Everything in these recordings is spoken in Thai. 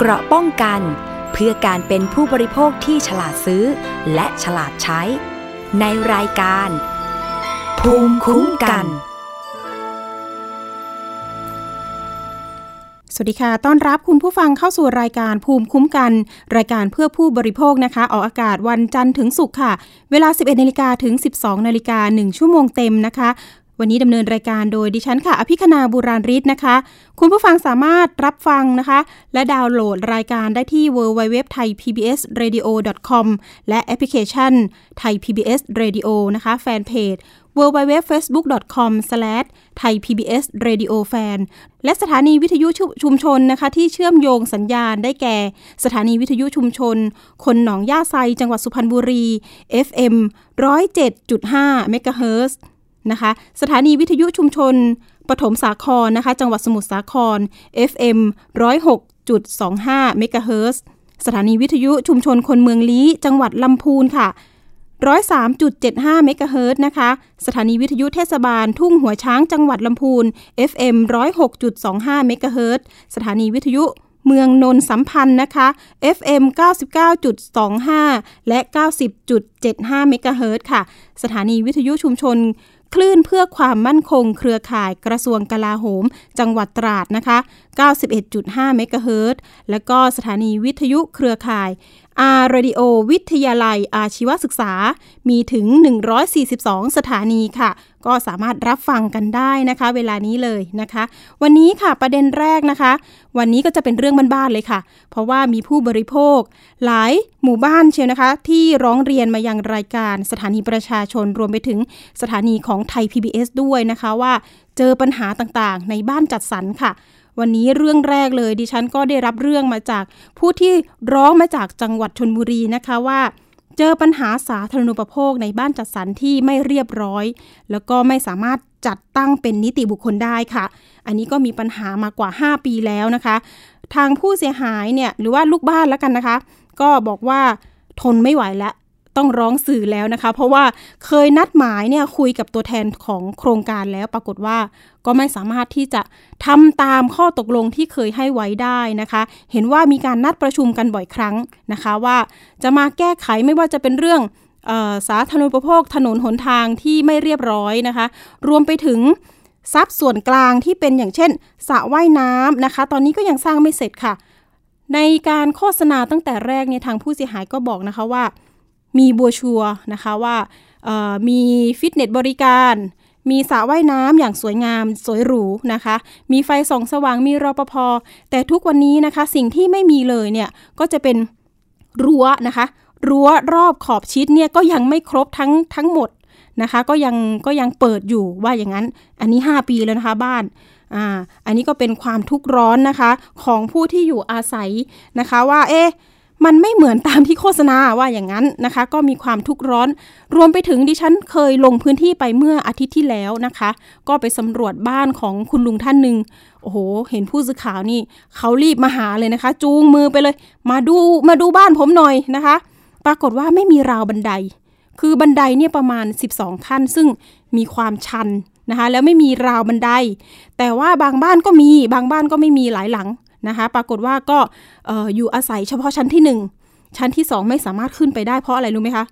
เกราะป้องกัน เพื่อการเป็นผู้บริโภคที่ฉลาดซื้อ และฉลาดใช้ ในรายการ ภูมิคุ้มกัน สวัสดีค่ะ ต้อนรับคุณผู้ฟังเข้าสู่รายการภูมิคุ้มกัน รายการเพื่อผู้บริโภคนะคะ ออกอากาศวันจันทร์ถึงศุกร์ค่ะ เวลา 11นาฬิกาถึง 12นาฬิกา1ชั่วโมงเต็มนะคะ วันนี้ดำเนินรายการโดยดิฉันค่ะ อภิคณาบุราริศนะคะ คุณผู้ฟังสามารถรับฟังนะคะ และดาวน์โหลดรายการได้ที่ w w w t h a i PBS Radio com และแอปพลิเคชันไทย PBS Radio นะคะ แฟนเพจ www.facebook.com/thaipbsradiofan และสถานีวิทยุชุมชนนะคะ ที่เชื่อมโยงสัญญาณได้แก่ สถานีวิทยุชุมชน คนหนองย่าไซจังหวัดสุพรรณบุรี FM 107.5เมกะเฮิรตซ์ นะคะ สถานีวิทยุชุมชน ปฐมสาครนะคะ จังหวัดสมุทรสาคร FM 106.25เมกะเฮิรตซ์สถานีวิทยุชุมชนคนเมืองลี้ จังหวัดลำพูนค่ะ103.75เมกะเฮิรตนะคะ สถานีวิทยุเทศบาล ทุ่งหัวช้างจังหวัดลำพูน FM 106.25เมกะเฮิรตสถานีวิทยุเมืองนนสัมพันธ์นะคะ FM 99.25 และ 90.75เมกะเฮิรตค่ะ สถานีวิทยุชุมชน คลื่นเพื่อความมั่นคงเครือข่ายกระทรวงกลาโหม จังหวัดตราดนะคะ 91.5 เมกะเฮิรตและก็สถานีวิทยุเครือข่าย R Radio วิทยาลัยอาชีวศึกษา มีถึง 142 สถานีค่ะ ก็สามารถรับฟังกันได้นะคะ เวลานี้เลยนะคะ วันนี้ค่ะประเด็นแรกนะคะ วันนี้ก็จะเป็นเรื่องบ้านๆเลยค่ะ เพราะว่ามีผู้บริโภค หลายหมู่บ้านเชียวนะคะ ที่ร้องเรียนมายังรายการสถานีประชาชนรวมไปถึงสถานีของไทย PBS ด้วยนะคะว่า เจอปัญหาต่างๆ ในบ้านจัดสรรค่ะ วันนี้เรื่องแรกเลย ดิฉันก็ได้รับเรื่องมาจากผู้ที่ร้องมาจากจังหวัดชนบุรีนะคะว่า เจอปัญหาสาธารณูปโภคในบ้านจัดสรรที่ไม่เรียบร้อย แล้วก็ไม่สามารถจัดตั้งเป็นนิติบุคคลได้ค่ะ อันนี้ก็มีปัญหามากว่า 5 ปีแล้วนะคะ ทางผู้เสียหายเนี่ยหรือว่าลูกบ้านแล้วกันนะคะ ก็บอกว่าทนไม่ไหวแล้ว ต้องร้องสื่อแล้วนะคะ เพราะว่าเคยนัดหมายเนี่ยคุยกับตัวแทนของโครงการแล้วปรากฏว่าก็ไม่สามารถที่จะทำตามข้อตกลงที่เคยให้ไว้ได้นะคะ เห็นว่ามีการนัดประชุมกันบ่อยครั้งนะคะว่าจะมาแก้ไขไม่ว่าจะเป็นเรื่องออสาธารณูปโภคถนนหนทางที่ไม่เรียบร้อยนะคะ รวมไปถึงทรัพย์ส่วนกลางที่เป็นอย่างเช่นสระว่ายน้ำนะคะ ตอนนี้ก็ยังสร้างไม่เสร็จค่ะ ในการโฆษณาตั้งแต่แรกเนี่ยทางผู้เสียหายก็บอกนะคะว่า มีบัวชัวนะคะว่ามีฟิตเนสบริการ มีสระว่ายน้ำอย่างสวยงามสวยหรูนะคะ มีไฟส่องสว่างมีรปภแต่ทุกวันนี้นะคะสิ่งที่ไม่มีเลยเนี่ยก็จะเป็นรั้วนะคะ รั้วรอบขอบชิดเนี่ยก็ยังไม่ครบทั้งทั้งหมดนะคะ ก็ยังก็ยังเปิดอยู่ว่าอย่างนั้นอันนี้ 5 ปีแล้วนะคะบ้านอ่าอันนี้ก็เป็นความทุกข์ร้อนนะคะของผู้ที่อยู่อาศัยนะคะว่าเอ๊ะ มันไม่เหมือนตามที่โฆษณาว่าอย่างนั้นนะคะ ก็มีความทุกข์ร้อน รวมไปถึงดิฉันเคยลงพื้นที่ไปเมื่ออาทิตย์ที่แล้วนะคะ ก็ไปสำรวจบ้านของคุณลุงท่านหนึ่งโอ้โห เห็นผู้สื่อข่าวนี่เขารีบมาหาเลยนะคะ จูงมือไปเลย มาดูมาดูบ้านผมหน่อยนะคะ ปรากฏว่าไม่มีราวบันได คือบันไดเนี่ยประมาณ 12 ขั้น ซึ่งมีความชันนะคะ แล้วไม่มีราวบันได แต่ว่าบางบ้านก็มีบางบ้านก็ไม่มีหลายหลัง นะคะ ปรากฏว่าก็อยู่อาศัยเฉพาะชั้นที่ 1 ชั้นที่ 2 ไม่สามารถขึ้นไปได้เพราะอะไรรู้ไหมคะ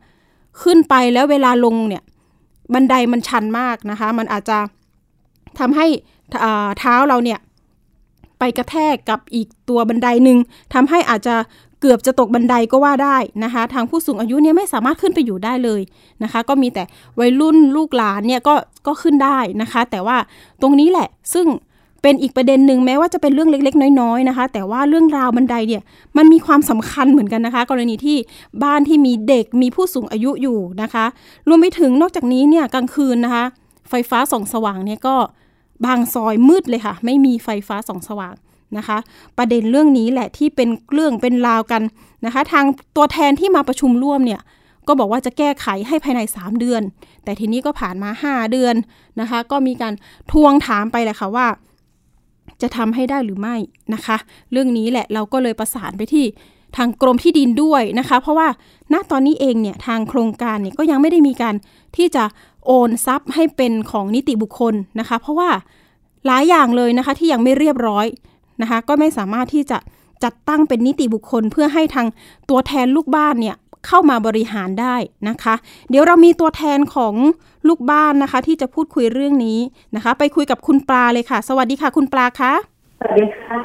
ขึ้นไปแล้วเวลาลงเนี่ยบันไดมันชันมากนะคะ มันอาจจะทำให้เท้าเราเนี่ยไปกระแทกกับอีกตัวบันไดหนึ่งทำให้อาจจะเกือบจะตกบันไดก็ว่าได้นะคะ ทางผู้สูงอายุเนี่ยไม่สามารถขึ้นไปอยู่ได้เลยนะคะ ก็มีแต่วัยรุ่นลูกหลานเนี่ยก็ก็ขึ้นได้นะคะ แต่ว่าตรงนี้แหละซึ่ง เป็นอีกประเด็นหนึ่งแม้ว่าจะเป็นเรื่องเล็ก ๆ น้อยๆนะคะ แต่ว่าเรื่องราวบันไดเนี่ยมันมีความสำคัญเหมือนกันนะคะ กรณีที่บ้านที่มีเด็กมีผู้สูงอายุอยู่นะคะ รวมไปถึงนอกจากนี้เนี่ยกลางคืนนะคะ ไฟฟ้าส่องสว่างเนี่ยก็บางซอยมืดเลยค่ะ ไม่มีไฟฟ้าส่องสว่างนะคะ ประเด็นเรื่องนี้แหละที่เป็นเรื่องเป็นราวกันนะคะ ทางตัวแทนที่มาประชุมร่วมเนี่ยก็บอกว่าจะแก้ไขให้ภายใน 3 เดือน แต่ทีนี้ก็ผ่านมา 5 เดือนนะคะ ก็มีการทวงถามไปแหละค่ะว่า จะทำให้ได้หรือไม่นะคะ เรื่องนี้แหละเราก็เลยประสานไปที่ทางกรมที่ดินด้วยนะคะ เพราะว่าณตอนนี้เองเนี่ยทางโครงการเนี่ยก็ยังไม่ได้มีการที่จะโอนทรัพย์ให้เป็นของนิติบุคคลนะคะ เพราะว่าหลายอย่างเลยนะคะที่ยังไม่เรียบร้อยนะคะ ก็ไม่สามารถที่จะจัดตั้งเป็นนิติบุคคล เพื่อให้ทางตัวแทนลูกบ้านเนี่ย เข้ามาบริหารได้นะคะ เดี๋ยวเรามีตัวแทนของลูกบ้านนะคะ ที่จะพูดคุยเรื่องนี้นะคะ ไปคุยกับคุณปลาเลยค่ะ สวัสดีค่ะ คุณปลาคะสวัสดีค่ะ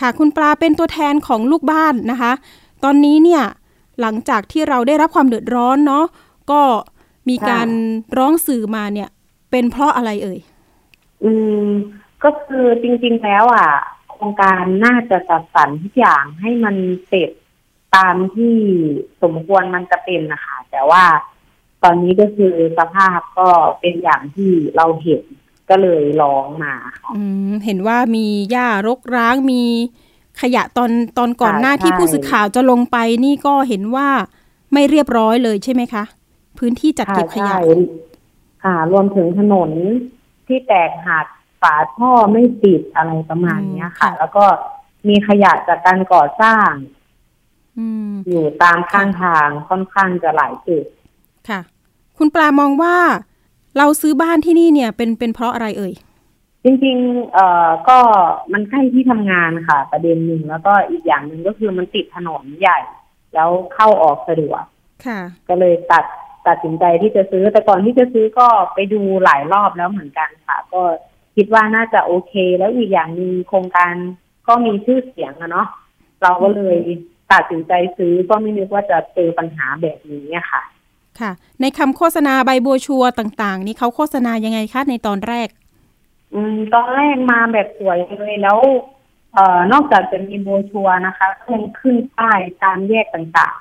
ค่ะ คุณปลาเป็นตัวแทนของลูกบ้านนะคะ ตอนนี้เนี่ยหลังจากที่เราได้รับความเดือดร้อนเนาะก็มีการร้องสื่อมาเนี่ย เป็นเพราะอะไรเอ่ย อืม ก็คือจริง ๆ แล้วอะ โครงการน่าจะจัดสรรทุกอย่างให้มันเสร็จ ตามที่สมควรมันจะเป็นนะคะ แต่ว่าตอนนี้ก็คือสภาพก็เป็นอย่างที่เราเห็นก็เลยร้องมาค่ะอืมเห็นว่ามีหญ้ารกร้างมีขยะตอนตอนก่อนหน้าใช่ที่ผู้สื่อข่าวจะลงไปนี่ก็เห็นว่าไม่เรียบร้อยเลยใช่ไหมคะ พื้นที่จัดเก็บขยะใช่ค่ะ รวมถึงถนนที่แตกหักฝาท่อไม่ติดอะไรประมาณเนี้ยค่ะอืมค่ะ แล้วก็มีขยะจากการก่อสร้าง อืมอยู่ตามข้างทางค่อนข้างจะหลายจุดค่ะ คุณปลามองว่า เราซื้อบ้านที่นี่เนี่ย เป็นเป็นเพราะอะไรเอ่ยจริงๆ เอ่อ ก็มันใกล้ที่ทำงานค่ะ ประเด็นหนึ่งแล้วก็อีกอย่างหนึ่งก็คือมันติดถนนใหญ่ แล้วเข้าออกสะดวกค่ะ ก็เลยตัดตัดสินใจที่จะซื้อ แต่ก่อนที่จะซื้อก็ไปดูหลายรอบแล้วเหมือนกันค่ะ ก็คิดว่าน่าจะโอเค แล้วอีกอย่างหนึ่งโครงการก็มีชื่อเสียงอะเนาะเราก็เลย ตัดสินใจซื้อก็ไม่นึกว่าจะเจอปัญหาแบบนี้อะค่ะ ค่ะ ในคำโฆษณาใบโบรชัวร์ต่าง ๆ นี่เขาโฆษณายังไงคะในตอนแรก อืม ตอนแรกมาแบบสวยเลยแล้วเอ่อนอกจากจะมีโบรชัวร์นะคะก็ยังขึ้นป้ายตามแยกต่าง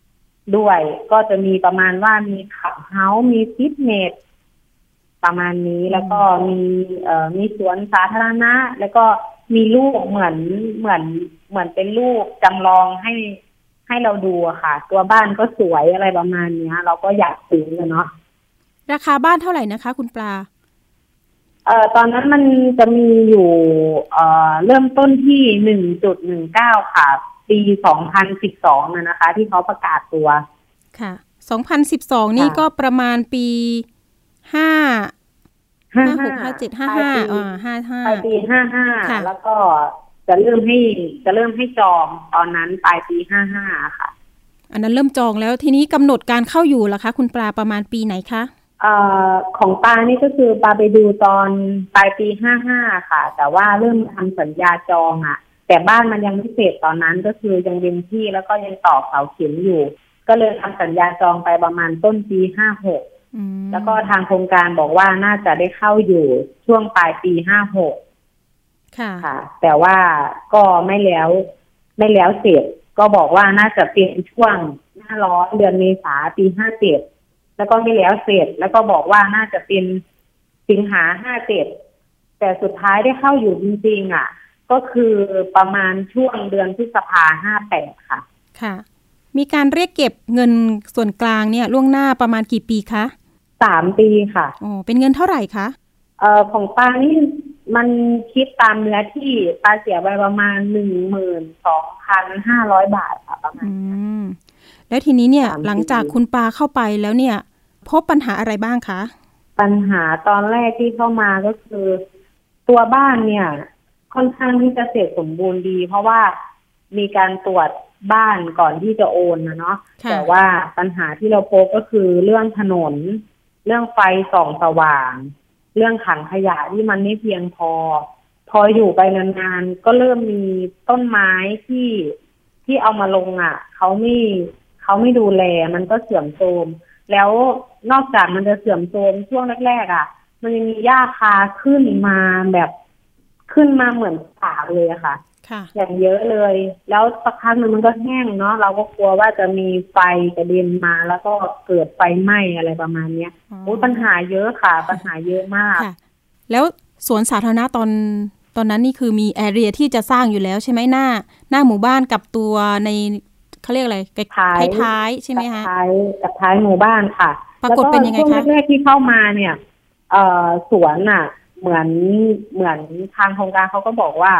ๆ ด้วยก็จะมีประมาณว่ามีคลับเฮาส์มีฟิตเนสประมาณนี้แล้วก็มีเอ่อมีสวนสาธารณะ แล้วก็มีลูกเหมือนเหมือน เหมือนเป็นลูกจำลองให้ให้เราดูอะค่ะ ตัวบ้านก็สวยอะไรประมาณเนี้ย เราก็อยากซื้ออะเนาะราคาบ้านเท่าไหร่นะคะ คุณปลา เอ่อตอนนั้นมันจะมีอยู่ เอ่อเริ่มต้นที่หนึ่งจุดหนึ่งเก้าค่ะ ปีสองพันสิบสองนะคะ ที่เขาประกาศตัวค่ะ2012นี่ค่ะก็ประมาณปีห้าห้าห้าหกห้าเจ็ดห้าห้าอ่าห้าห้าปลายปีห้าห้าค่ะแล้วก็ จะเริ่มให้จะเริ่มให้จองตอนนั้นปลายปีห้าห้าค่ะ อันนั้นเริ่มจองแล้วทีนี้กำหนดการเข้าอยู่ล่ะคะ คุณปลาประมาณปีไหนคะเอ่อของปานี่ก็คือปาไปดูตอนปลายปีห้าห้าค่ะ แต่ว่าเริ่มทำสัญญาจองอะ่ะ แต่บ้านมันยังไม่เสร็จตอนนั้นก็คือยังเต็มที่แล้วก็ยังต่อเสาเข็มอยู่ ก็เลยทำสัญญาจองไปประมาณต้นปีห้าหกอืมแล้วก็ทางโครงการบอกว่าน่าจะได้เข้าอยู่ช่วงปลายปีห้าหก ค่ะค่ะ แต่ว่าก็ไม่แล้วไม่แล้วเสร็จก็บอกว่าน่าจะเป็นช่วงหน้าร้อนเดือนเมษาปีห้าเจ็ดแล้วก็ไม่แล้วเสร็จ แล้วก็บอกว่าน่าจะเป็นสิงหาห้าเจ็ดแต่สุดท้ายได้เข้าอยู่จริงๆอะ ก็คือประมาณช่วงเดือนพฤษภาห้าแปดค่ะ ค่ะ มีการเรียกเก็บเงินส่วนกลางเนี่ยล่วงหน้าประมาณกี่ปีคะสามปีค่ะอ๋อเป็นเงินเท่าไหร่คะเอ่อของปานี่ มันคิดตามเนื้อที่ปาเสียไปประมาณหนึ่งหมื่นสองพันห้าร้อยบาทค่ะประมาณอืมแล้วทีนี้เนี่ยสามปีหลังจากคุณปาเข้าไปแล้วเนี่ย พบปัญหาอะไรบ้างคะ ปัญหาตอนแรกที่เข้ามาก็คือ ตัวบ้านเนี่ย ค่อนข้างที่จะเสร็จสมบูรณ์ดี เพราะว่ามีการตรวจบ้านก่อนที่จะโอนนะเนาะค่ะแต่ว่าปัญหาที่เราพบก็คือเรื่องถนน เรื่องไฟส่องสว่าง เรื่องถังขยะที่มันไม่เพียงพอ พออยู่ไปนานๆก็เริ่มมีต้นไม้ที่ที่เอามาลงอะเขาไม่เขาไม่ดูแลมันก็เสื่อมโทรมแล้วนอกจากมันจะเสื่อมโทรมช่วงแรกๆอะ มันยังมีหญ้าคาขึ้นมาแบบขึ้นมาเหมือนป่าเลยอะค่ะ อย่างเยอะเลย แล้วสักพักหนึงมันก็แห้งเนาะเราก็กลัวว่าจะมีไฟกระเด็นมาแล้วก็เกิดไฟไหม้อะไรประมาณเนี้ยอ๋อโอ้ยปัญหาเยอะค่ะ ปัญหาเยอะมากค่ะแล้วสวนสาธารณะตอนตอนนั้นนี่คือมีแอเรียที่จะสร้างอยู่แล้วใช่ไหมหน้า หน้าหมู่บ้านกับตัวในเขาเรียกอะไรใกล้ท้ายท้ายๆใช่ไหมกับคะท้ายกับท้ายหมู่บ้านค่ะ ปรากฏเป็นยังไงแล้วก็ช่วคะงแรกๆที่เข้ามาเนี่ยเอ่อสวนอะ เหมือนเหมือนทางโครงการเขาก็บอกว่า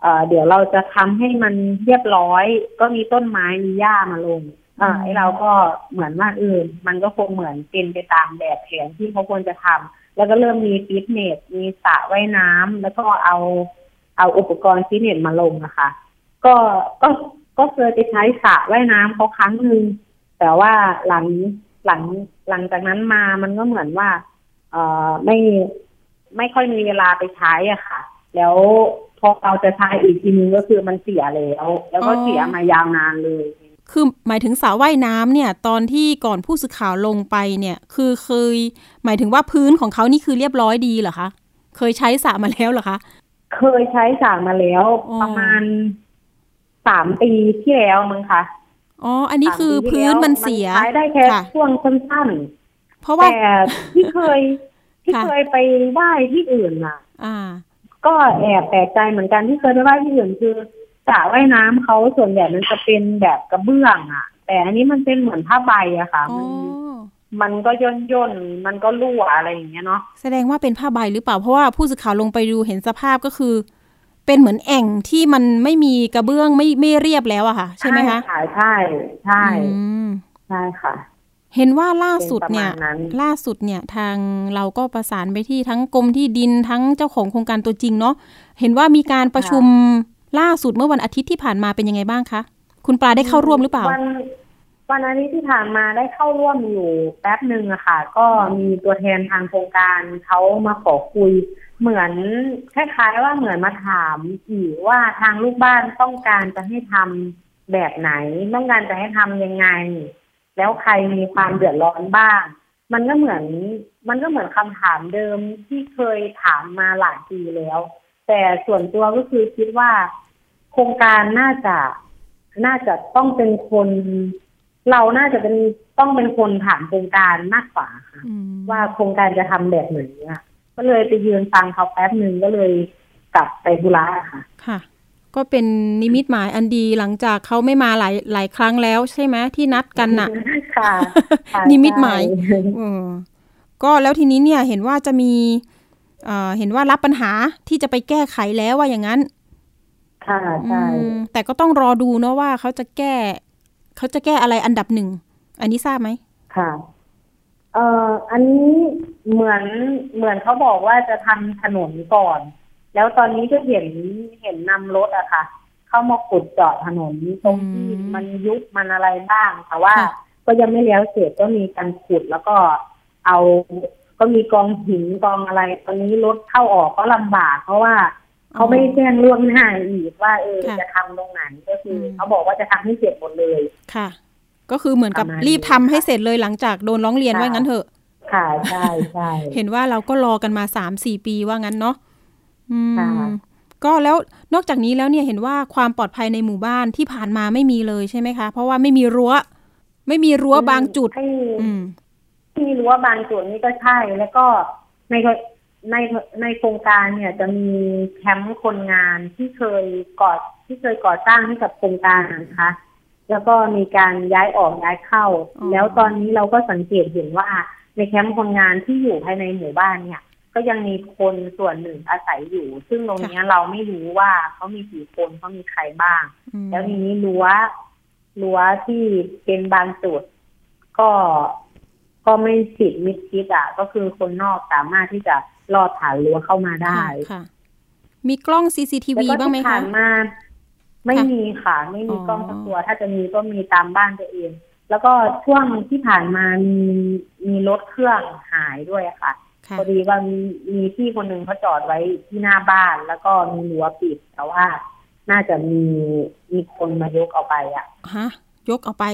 เอ่อเดี๋ยวเราจะทำให้มันเรียบร้อย ก็มีต้นไม้มีหญ้ามาลงอ่าไอเราก็เหมือนว่าเออมันก็คงเหมือนเป็นไปตามแบบแผนที่เขาควรจะทำแล้วก็เริ่มมีฟิตเนสมีสระว่ายน้ำแล้วก็เอาเอาอุปกรณ์ฟิตเนสมาลงนะคะ ก็ก็ก็เคยไปใช้สระว่ายน้ำเขาครั้งหนึ่งแต่ว่าหลังหลังหลังจากนั้นมามันก็เหมือนว่า เอ่อไม่ไม่ค่อยมีเวลาไปใช้อะค่ะ แล้ว พอเราจะใช้อีกทีนึงก็คือมันเสียแล้ว แล้วก็เสียมายาวนานเลย คือหมายถึงสระว่ายน้ำเนี่ย ตอนที่ก่อนผู้สื่อข่าวลงไปเนี่ย คือเคย หมายถึงว่าพื้นของเขานี่คือเรียบร้อยดีเหรอคะ เคยใช้สระมาแล้วเหรอคะ เคยใช้สระมาแล้วอ๋อประมาณสามปีที่แล้วมั้งคะอ๋อ อันนี้คือสามปีที่พื้นแล้วมันเสียใช้ได้แค่ค่ะช่วงสั้นๆ เพราะว่าแต่ที่เคยที่ค่ะเคยไปไหว้ที่อื่นน่ะ อ่า ก็แอบแปลกใจเหมือนกันที่เคยไปไหว้ที่อื่นคือสระว่ายน้ำเขาส่วนใหญ่มันจะเป็นแบบกระเบื้องอะ แต่อันนี้มันเป็นเหมือนผ้าใบอะค่ะอ๋อมันมันก็ย่นย่นๆมันก็รั่วอะไรอย่างเงี้ยเนาะแสดงว่าเป็นผ้าใบหรือเปล่าเพราะว่าผู้สื่อข่าวลงไปดูเห็นสภาพก็คือ เป็นเหมือนแอ่งที่มันไม่มีกระเบื้องไม่ไม่เรียบแล้วอะค่ะ ใช่ไหมคะใช่ใช่ใช่อืมใช่ค่ะ เห็นว่าล่าสุดเนี่ยเป็นประมาณนั้นล่าสุดเนี่ยทางเราก็ประสานไปที่ทั้งกรมที่ดินทั้งเจ้าของโครงการตัวจริงเนาะเห็นว่ามีการประชุมล่าสุดเมื่อวันอาทิตย์ที่ผ่านมาเป็นยังไงบ้างคะคุณปลาได้เข้าร่วมหรือเปล่า วันวันอาทิตย์ที่ผ่านมาได้เข้าร่วมอยู่แป๊บหนึ่งอะค่ะ ก็มีตัวแทนทางโครงการเขามาขอคุยเหมือนคล้ายๆว่าเหมือนมาถามอีกว่าทางลูกบ้านต้องการจะให้ทำแบบไหน ต้องการจะให้ทำยังไง แล้วใครมีความเดือดร้อนบ้าง มันก็เหมือน มันก็เหมือนคำถามเดิมที่เคยถามมาหลายปีแล้ว แต่ส่วนตัวก็คือคิดว่า โครงการน่าจะน่าจะต้องเป็นคน เราน่าจะเป็นต้องเป็นคนถามโครงการมากกว่าค่ะอืมว่าโครงการจะทำแบบไหนอะก็เลยไปยืนฟังเขาแป๊บหนึ่งก็เลยกลับไปธุระค่ะ ค่ะ ก็เป็นนิมิตหมายอันดีหลังจากเขาไม่มาหลายหลายครั้งแล้วใช่ไหมที่นัดกันน่ะ ค่ะค่ะนิมิตหมายใช่เออก็แล้วทีนี้เนี่ยเห็นว่าจะมีเอ่อเห็นว่ารับปัญหาที่จะไปแก้ไขแล้วว่าอย่างนั้น ค่ะใช่อืมแต่ก็ต้องรอดูเนาะว่าเขาจะแก้เขาจะแก้อะไรอันดับหนึ่งอันนี้ทราบไหมค่ะเอ่ออันนี้เหมือนเหมือนเขาบอกว่าจะทำถนนก่อน แล้วตอนนี้ก็เห็นเห็นนำรถอะค่ะ เข้ามาขุดเจาะถนนตรงที่อืมมันยุบมันอะไรบ้าง แต่ว่าค่ะก็ยังไม่แล้วเสร็จก็มีการขุดแล้วก็เอาก็มีกองหินกองอะไร ตอนนี้รถเข้าออกก็ลำบาก เพราะว่าเขาไม่ได้แจ้งล่วงหน้าอีกว่าเออค่ะจะทำตรงไหนก็คืออมเขาบอกว่าจะทำให้เสร็จหมดเลยค่ะ ก็คือเหมือนกับประมาณรีบทำให้นี้ค่ะเสร็จเลยหลังจากโดนร้องเรียนค่ะว่างั้นเถอะ ค่ะใช่ใช่เห็นว่าเราก็รอกันมาสามสี่ปีว่างั้นเนาะอืมค่ะ ก็แล้วนอกจากนี้แล้วเนี่ยเห็นว่าความปลอดภัยในหมู่บ้านที่ผ่านมาไม่มีเลยใช่ไหมคะ เพราะว่าไม่มีรั้ว ไม่มีรั้วบางจุดให้อืมที่รั้วบางจุดนี่ก็ใช่ แล้วก็ในในในโครงการเนี่ยจะมีแคมป์คนงานที่เคยก่อที่เคยก่อสร้างให้กับโครงการนะคะ แล้วก็มีการย้ายออกย้ายเข้าอ๋อแล้วตอนนี้เราก็สังเกตเห็นว่าในแคมป์คนงานที่อยู่ภายในหมู่บ้านเนี่ย ก็ยังมีคนส่วนหนึ่งอาศัยอยู่ ซึ่งตรงเนี้ยเราไม่รู้ว่าเขามีกี่คนเขามีใครบ้างอืมแล้วทีนี้รั้วรั้วที่เป็นบางจุด ก็ก็ไม่ปิดมิดชิดอะ ก็คือคนนอกสามารถที่จะลอดผ่านรั้วเข้ามาได้ค่ะค่ะมีกล้อง CCTV แล้วก็บ้างไหมที่คะผ่านมาไม่ค่ะมีค่ะ ไม่มีอ๋อกล้องสักตัว ถ้าจะมีก็มีตามบ้านตัวเอง แล้วก็ช่วงที่ผ่านมามีมีรถเครื่องหายด้วยอะค่ะค่ะ พอดีว่ามีมีพี่คนหนึ่งเขาจอดไว้ที่หน้าบ้าน แล้วก็มีรั้วปิดแต่ว่า น่าจะมีมีคนมายกเอาไปอะฮะยกเอาไป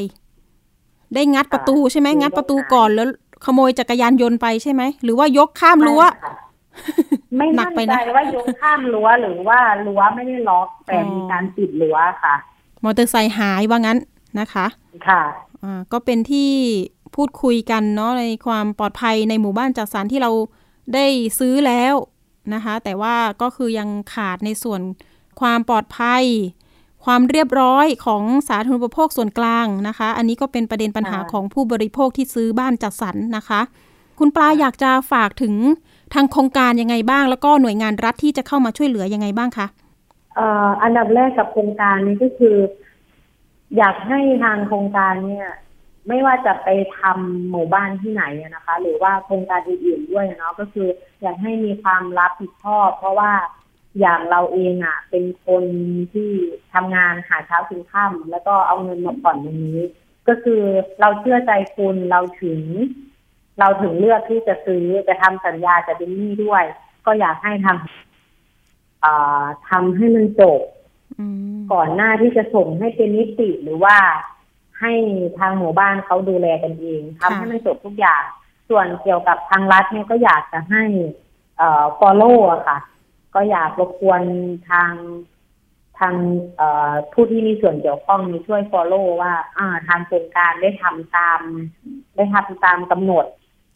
ได้งัดประตูใช่ไหมค่ะงัดประตูยกหายก่อนแล้วขโมยจักรยานยนต์ไปใช่ไหมหรือว่ายกข้ามรั้วไม่ค่ะไม่หนักมั่นไปใจนะว่ายกข้ามรั้วหรือว่ารั้วไม่ได้ล็อกแต่อ๋อมีการปิดรั้วค่ะ มอเตอร์ไซค์หายว่างั้นนะคะ ค่ะ อ่า ก็เป็นที่ พูดคุยกันเนาะในความปลอดภัยในหมู่บ้านจัดสรรที่เราได้ซื้อแล้วนะคะ แต่ว่าก็คือยังขาดในส่วนความปลอดภัย ความเรียบร้อยของสาธารณูปโภคส่วนกลางนะคะ อันนี้ก็เป็นประเด็นปัญหาค่ะของผู้บริโภคที่ซื้อบ้านจัดสรรนะคะ คุณปลาอยากจะฝากถึงทางโครงการยังไงบ้าง แล้วก็หน่วยงานรัฐที่จะเข้ามาช่วยเหลือยังไงบ้างคะเอ่ออันดับแรกกับโครงการนี้ก็คือ อยากให้ทางโครงการเนี่ย ไม่ว่าจะไปทำหมู่บ้านที่ไหนอะนะคะ หรือว่าโครงการอื่นๆด้วยเนาะก็คืออยากให้มีความรับผิดชอบ เพราะว่าอย่างเราเองอะ เป็นคนที่ทำงานหาเช้าถึงค่ำแล้วก็เอาเงินมาผ่อนตรงนี้ ก็คือเราเชื่อใจคุณเราถึง เราถึงเลือกที่จะซื้อจะทำสัญญาจะเป็นหนี้ด้วย ก็อยากให้ทำทำให้มันจบก่อนหน้าที่จะส่งให้เป็นนิติหรือว่า ให้ทางหมู่บ้านเขาดูแลกันเองทำให้มันจบทุกอย่าง ส่วนเกี่ยวกับทางรัฐเนี่ยก็อยากจะให้เอ่อ follow อะค่ะ ก็อยากรบกวนทางทางผู้ที่มีส่วนเกี่ยวข้องนี้ช่วย follow ว่าอ่าทางโครงการได้ทำตาม ได้ทำตามกำหนด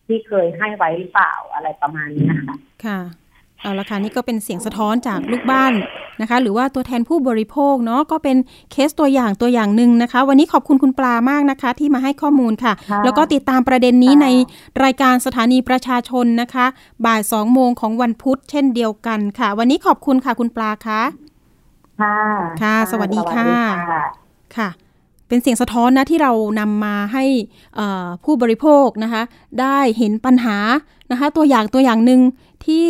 ที่เคยให้ไว้หรือเปล่าอะไรประมาณนี้นะคะค่ะเอาละค่ะนี่ก็เป็นเสียงสะท้อนจากลูกบ้าน นะคะ หรือว่าตัวแทนผู้บริโภคเนาะก็เป็นเคสตัวอย่างตัวอย่างหนึ่งนะคะ วันนี้ขอบคุณคุณปลามากนะคะ ที่มาให้ข้อมูลค่ะ แล้วก็ติดตามประเด็นนี้ในรายการสถานีประชาชนนะคะ บ่ายสองโมงของวันพุธเช่นเดียวกันค่ะ วันนี้ขอบคุณค่ะคุณปลาคะค่ะค่ะ สวัสดีค่ะค่ะ เป็นเสียงสะท้อนนะที่เรานำมาให้ผู้บริโภคนะคะ ได้เห็นปัญหานะคะ ตัวอย่างตัวอย่างหนึ่งที่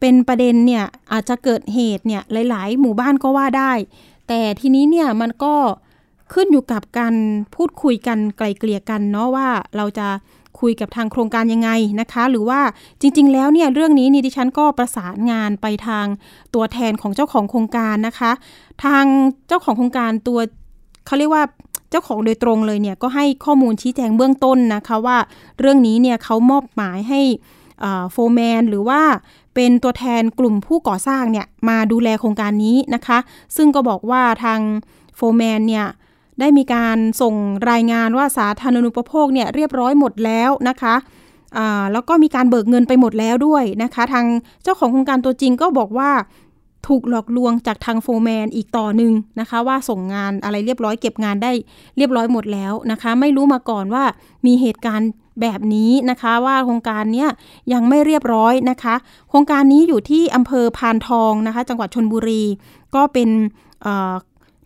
เป็นประเด็นเนี่ยอาจจะเกิดเหตุเนี่ยหลาย ๆ หมู่บ้านก็ว่าได้ แต่ทีนี้เนี่ยมันก็ขึ้นอยู่กับการพูดคุยกันไกลเกลี่ยกันเนาะว่าเราจะคุยกับทางโครงการยังไงนะคะ หรือว่าจริง ๆ แล้วเนี่ยเรื่องนี้นี่ดิฉันก็ประสานงานไปทางตัวแทนของเจ้าของโครงการนะคะ ทางเจ้าของโครงการตัวเขาเรียกว่าเจ้าของโดยตรงเลยเนี่ยก็ให้ข้อมูลชี้แจงเบื้องต้นนะคะว่าเรื่องนี้เนี่ยเขามอบหมายให้ โฟร์แมนหรือว่าเป็นตัวแทนกลุ่มผู้ก่อสร้างเนี่ยมาดูแลโครงการนี้นะคะ ซึ่งก็บอกว่าทางโฟร์แมนเนี่ยได้มีการส่งรายงานว่าสาธารณูปโภคเนี่ยเรียบร้อยหมดแล้วนะคะแล้วก็มีการเบิกเงินไปหมดแล้วด้วยนะคะ ทางเจ้าของโครงการตัวจริงก็บอกว่าถูกหลอกลวงจากทางโฟร์แมนอีกต่อหนึ่งนะคะ ว่าส่งงานอะไรเรียบร้อยเก็บงานได้เรียบร้อยหมดแล้วนะคะ ไม่รู้มาก่อนว่ามีเหตุการณ์ แบบนี้นะคะว่าโครงการนี้ยังไม่เรียบร้อยนะคะ โครงการนี้อยู่ที่อำเภอพานทองนะคะ จังหวัดชนบุรี ก็เป็น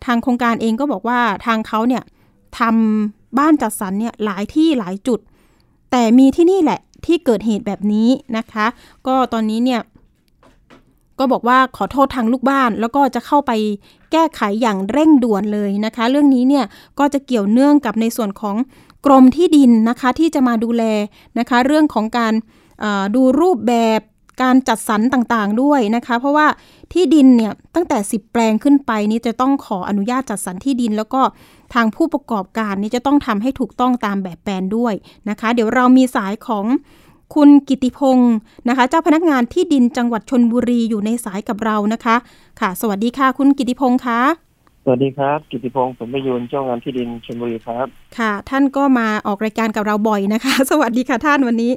ทางโครงการเองก็บอกว่าทางเขาเนี่ยทำบ้านจัดสรรเนี่ยหลายที่หลายจุด แต่มีที่นี่แหละที่เกิดเหตุแบบนี้นะคะ ก็ตอนนี้เนี่ยก็บอกว่าขอโทษทางลูกบ้าน แล้วก็จะเข้าไปแก้ไขอย่างเร่งด่วนเลยนะคะ เรื่องนี้เนี่ยก็จะเกี่ยวเนื่องกับในส่วนของ กรมที่ดินนะคะที่จะมาดูแลนะคะเรื่องของการดูรูปแบบการจัดสรรต่างๆด้วยนะคะ เพราะว่าที่ดินเนี่ยตั้งแต่ 10 แปลงขึ้นไปนี้จะต้องขออนุญาตจัดสรรที่ดิน แล้วก็ทางผู้ประกอบการนี่จะต้องทำให้ถูกต้องตามแบบแปลนด้วยนะคะ เดี๋ยวเรามีสายของคุณกิติพงศ์นะคะ เจ้าพนักงานที่ดินจังหวัดชนบุรีอยู่ในสายกับเรานะคะ ค่ะ สวัสดีค่ะ คุณกิติพงศ์คะ สวัสดีครับ กิติพงศ์สมประยูนเจ้างานที่ดินชลบุรีครับ ค่ะ ท่านก็มาออกรายการกับเราบ่อยนะคะ สวัสดีค่ะท่านวันนี้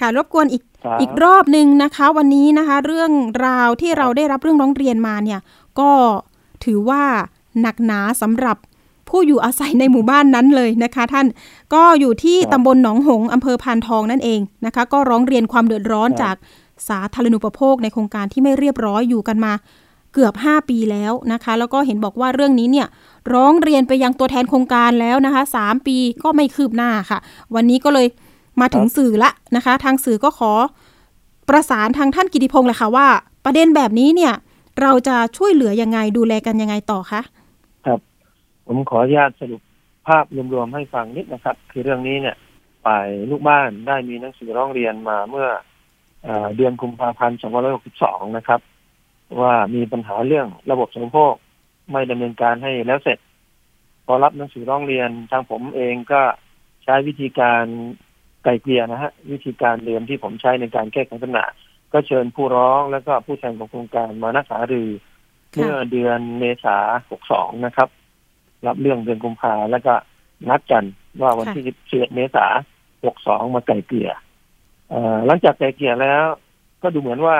ค่ะ รบกวนอีกอีกรอบหนึ่งนะคะ วันนี้นะคะ เรื่องราวที่เราได้รับเรื่องร้องเรียนมาเนี่ย ก็ถือว่าหนักหนาสำหรับผู้อยู่อาศัยในหมู่บ้านนั้นเลยนะคะ ท่านก็อยู่ที่ตำบลหนองหงอำเภอพานทองนั่นเองนะคะ ก็ร้องเรียนความเดือดร้อนจากสาธารณูปโภคในโครงการที่ไม่เรียบร้อยอยู่กันมา เกือบ 5 ปีแล้วนะคะ แล้วก็เห็นบอกว่าเรื่องนี้เนี่ยร้องเรียนไปยังตัวแทนโครงการแล้วนะคะ3ปีก็ไม่คืบหน้าค่ะ วันนี้ก็เลยมาถึงสื่อละนะคะ ทางสื่อก็ขอประสานทางท่านกิติพงศ์เลยค่ะว่า ประเด็นแบบนี้เนี่ย เราจะช่วยเหลือยังไงดูแลกันยังไงต่อคะครับ ผมขออนุญาตสรุปภาพรวมๆให้ฟังนิดนะครับ คือเรื่องนี้เนี่ยฝ่ายลูกบ้านได้มีหนังสือร้องเรียนมาเมื่อเดือนกุมภาพันธ์ 2562 นะครับ ว่ามีปัญหาเรื่องระบบสมุโภคไม่ดำเนินการให้แล้วเสร็จ พอรับหนังสือร้องเรียนทางผมเองก็ใช้วิธีการไกลเกลี่ยนะฮะ วิธีการเดิมที่ผมใช้ในการแก้ไขปัญหาก็เชิญผู้ร้องแล้วก็ผู้แทนของโครงการมานักหารือเมื่อเดือนเมษาหกสองนะครับ รับเรื่องเดือนกุมภาแล้วก็นัดกันว่าวันที่สิบเเมษาหกสองมาไกลเกลี่ยหลังจากไกลเกลี่ยแล้ว ก็ดูเหมือนว่า